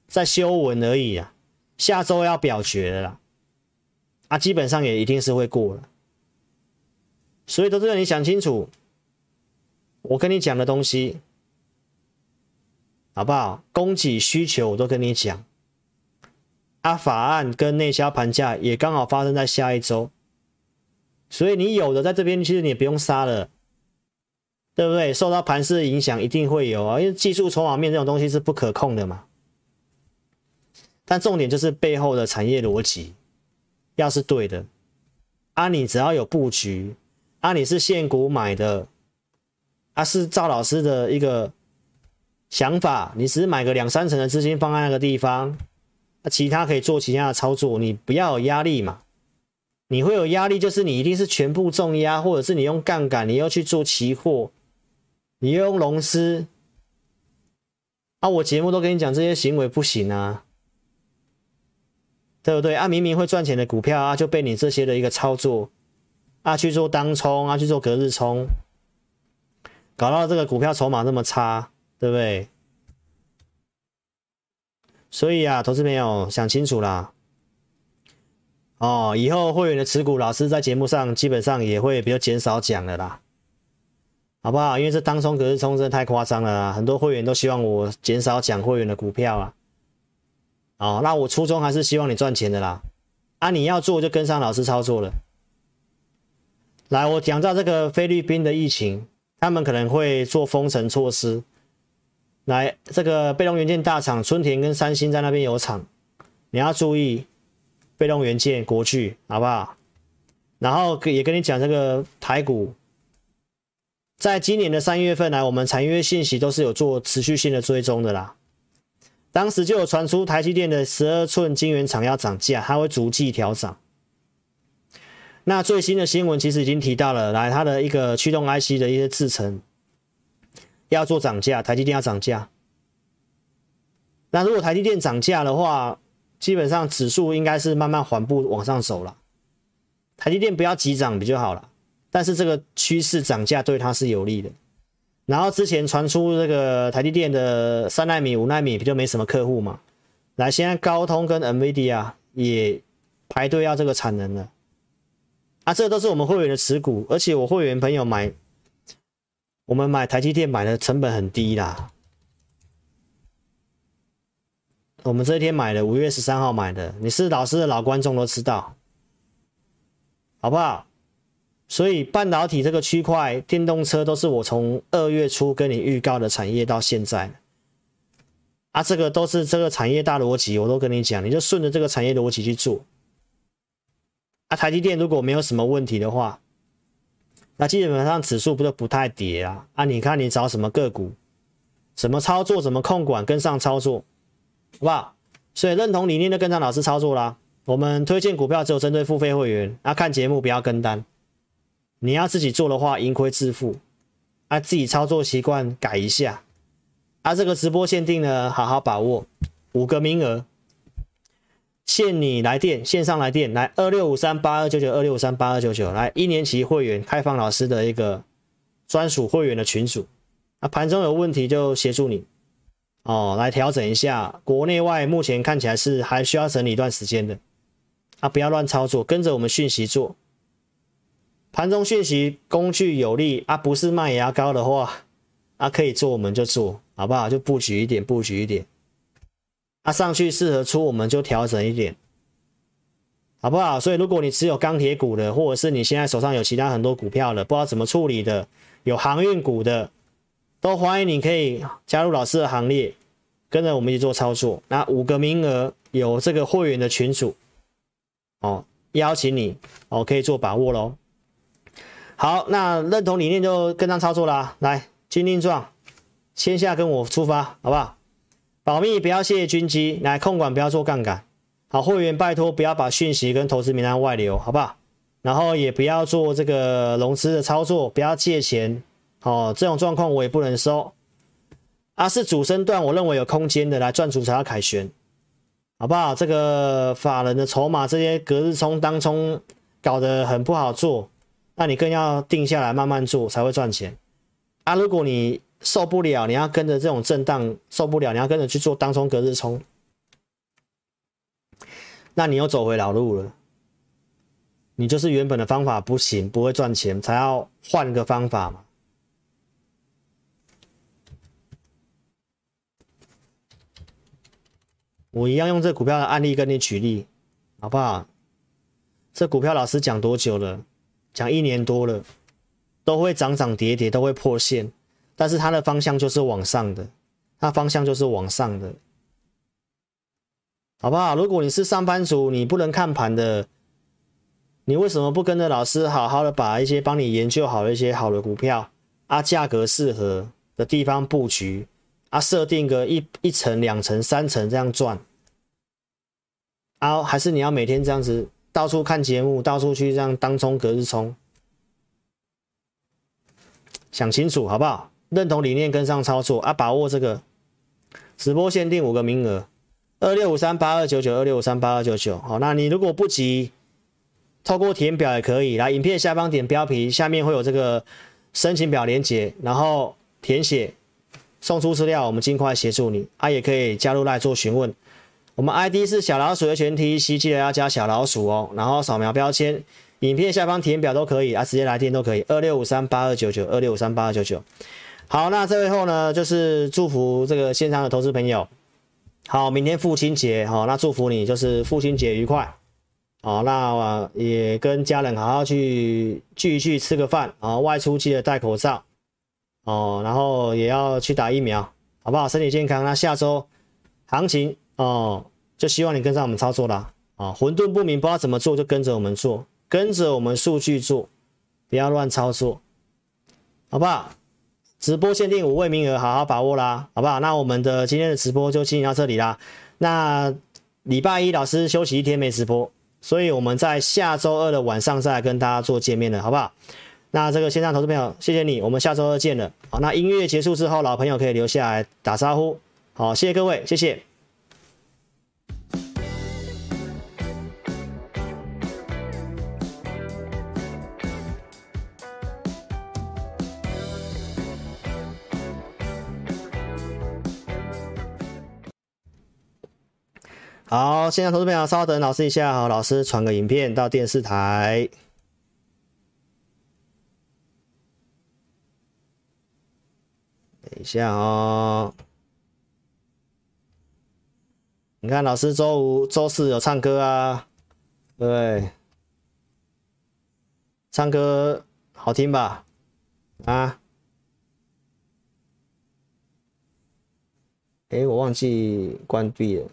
在修文而已啊，下周要表决了啦，啊，基本上也一定是会过了。所以都是你想清楚，我跟你讲的东西好不好？供给需求我都跟你讲。啊，法案跟内销盘价也刚好发生在下一周，所以你有的在这边，其实你也不用杀了，对不对？受到盘势的影响一定会有啊，因为技术筹码面这种东西是不可控的嘛。但重点就是背后的产业逻辑要是对的，啊，你只要有布局，啊，你是现股买的，啊，是赵老师的一个想法，你只是买个两三成的资金放在那个地方。那其他可以做其他的操作，你不要有压力嘛。你会有压力，就是你一定是全部重压，或者是你用杠杆，你又去做期货，你又用龙狮。啊，我节目都跟你讲，这些行为不行啊，对不对？啊，明明会赚钱的股票啊，就被你这些的一个操作啊去做当冲啊去做隔日冲，搞到这个股票筹码那么差，对不对？所以啊，投资朋友想清楚啦。哦，以后会员的持股，老师在节目上基本上也会比较减少讲的啦，好不好？因为这当冲可是冲真的太夸张了啦，很多会员都希望我减少讲会员的股票啊。哦，那我初衷还是希望你赚钱的啦。啊，你要做就跟上老师操作了。来，我讲到这个菲律宾的疫情，他们可能会做封城措施。来，这个被动元件大厂春田跟三星在那边有厂，你要注意被动元件国巨，好不好？然后也跟你讲这个台股，在今年的三月份来，我们产业信息都是有做持续性的追踪的啦。当时就有传出台积电的十二寸晶圆厂要涨价，它会逐季调涨。那最新的新闻其实已经提到了，来它的一个驱动 IC 的一些制程。要做涨价，台积电要涨价。那如果台积电涨价的话，基本上指数应该是慢慢缓步往上走了。台积电不要急涨比较好了，但是这个趋势涨价对它是有利的。然后之前传出这个台积电的三纳米、五纳米不就没什么客户嘛？来，现在高通跟 NVIDIA 也排队要这个产能了。啊，这都是我们会员的持股，而且我会员朋友买，我们买台积电买的成本很低啦。我们这一天买的，五月十三号买的，你是老师的老观众都知道，好不好？所以半导体这个区块，电动车都是我从二月初跟你预告的产业到现在，啊，这个都是这个产业大逻辑，我都跟你讲，你就顺着这个产业逻辑去做。啊，台积电如果没有什么问题的话，那基本上指数不就不太跌啊？啊，你看你找什么个股，什么操作，怎么控管，跟上操作。好不好？所以认同理念的跟上老师操作啦。我们推荐股票只有针对付费会员，啊，看节目不要跟单。你要自己做的话，盈亏自负。啊，自己操作习惯改一下。啊，这个直播限定呢，好好把握，五个名额，限你来电，线上来电，来二六五三八二九九二六五三八二九九，来一年期会员开放老师的一个专属会员的群组。啊，盘中有问题就协助你。哦，来调整一下，国内外目前看起来是还需要整理一段时间的啊，不要乱操作，跟着我们讯息做。盘中讯息工具有利啊，不是卖牙膏的话啊，可以做我们就做，好不好？就布局一点，布局一点。啊，上去适合出我们就调整一点，好不好？所以如果你持有钢铁股的，或者是你现在手上有其他很多股票的，不知道怎么处理的，有航运股的，都欢迎你可以加入老师的行列。跟着我们一起做操作，那五个名额有这个会员的群组哦，邀请你哦，可以做把握喽。好，那认同理念就跟上操作啦。来，军令状，先下跟我出发，好不好？保密不要泄军机，来控管不要做杠杆。好，会员拜托不要把讯息跟投资名单外流，好不好？然后也不要做这个融资的操作，不要借钱，哦，这种状况我也不能收。啊，是主升段，我认为有空间的来赚主才要凯旋，好不好？这个法人的筹码，这些隔日冲、当冲搞得很不好做，那你更要定下来慢慢做才会赚钱。啊，如果你受不了，你要跟着这种震荡受不了，你要跟着去做当冲、隔日冲，那你又走回老路了。你就是原本的方法不行，不会赚钱，才要换个方法嘛。我一样用这股票的案例跟你举例，好不好？这股票老师讲多久了？讲一年多了，都会涨涨跌跌，都会破线，但是它的方向就是往上的，它方向就是往上的，好不好？如果你是上班族，你不能看盘的，你为什么不跟着老师好好的把一些帮你研究好的一些好的股票啊，价格适合的地方布局？啊，设定个一一层、两层、三层这样赚，啊，还是你要每天这样子到处看节目，到处去这样当冲、隔日冲，想清楚好不好？认同理念，跟上操作啊，把握这个直播限定五个名额，二六五三八二九九，二六五三八二九九。好，那你如果不急，透过填表也可以，来影片下方点标题，下面会有这个申请表连接，然后填写。送出资料，我们尽快协助你。啊，也可以加入来做询问。我们 ID 是小老鼠的全 T，记得要加小老鼠哦。然后扫描标签，影片下方填表都可以啊，直接来电都可以。二六五三八二九九，二六五三八二九九。好，那最后呢，就是祝福这个线上的投资朋友。好，明天父亲节，好，那祝福你就是父亲节愉快。好，那也跟家人好好去聚一聚，吃个饭啊。外出记得戴口罩。哦，然后也要去打疫苗，好不好？身体健康。那下周行情哦，就希望你跟上我们操作啦。啊、混沌不明，不知道怎么做，就跟着我们做，跟着我们数据做，不要乱操作，好不好？直播限定五位名额，好好把握啦，好不好？那我们的今天的直播就进行到这里啦。那礼拜一老师休息一天没直播，所以我们在下周二的晚上再来跟大家做见面了，好不好？那这个线上投资朋友，谢谢你，我们下周二见了。好，那音乐结束之后，老朋友可以留下来打招呼。好，谢谢各位，谢谢。好，现在投资朋友，稍等老师一下，好，老师传个影片到电视台。等一下哦，你看老师周五、周四有唱歌啊，对，唱歌好听吧？啊？哎，我忘记关闭了。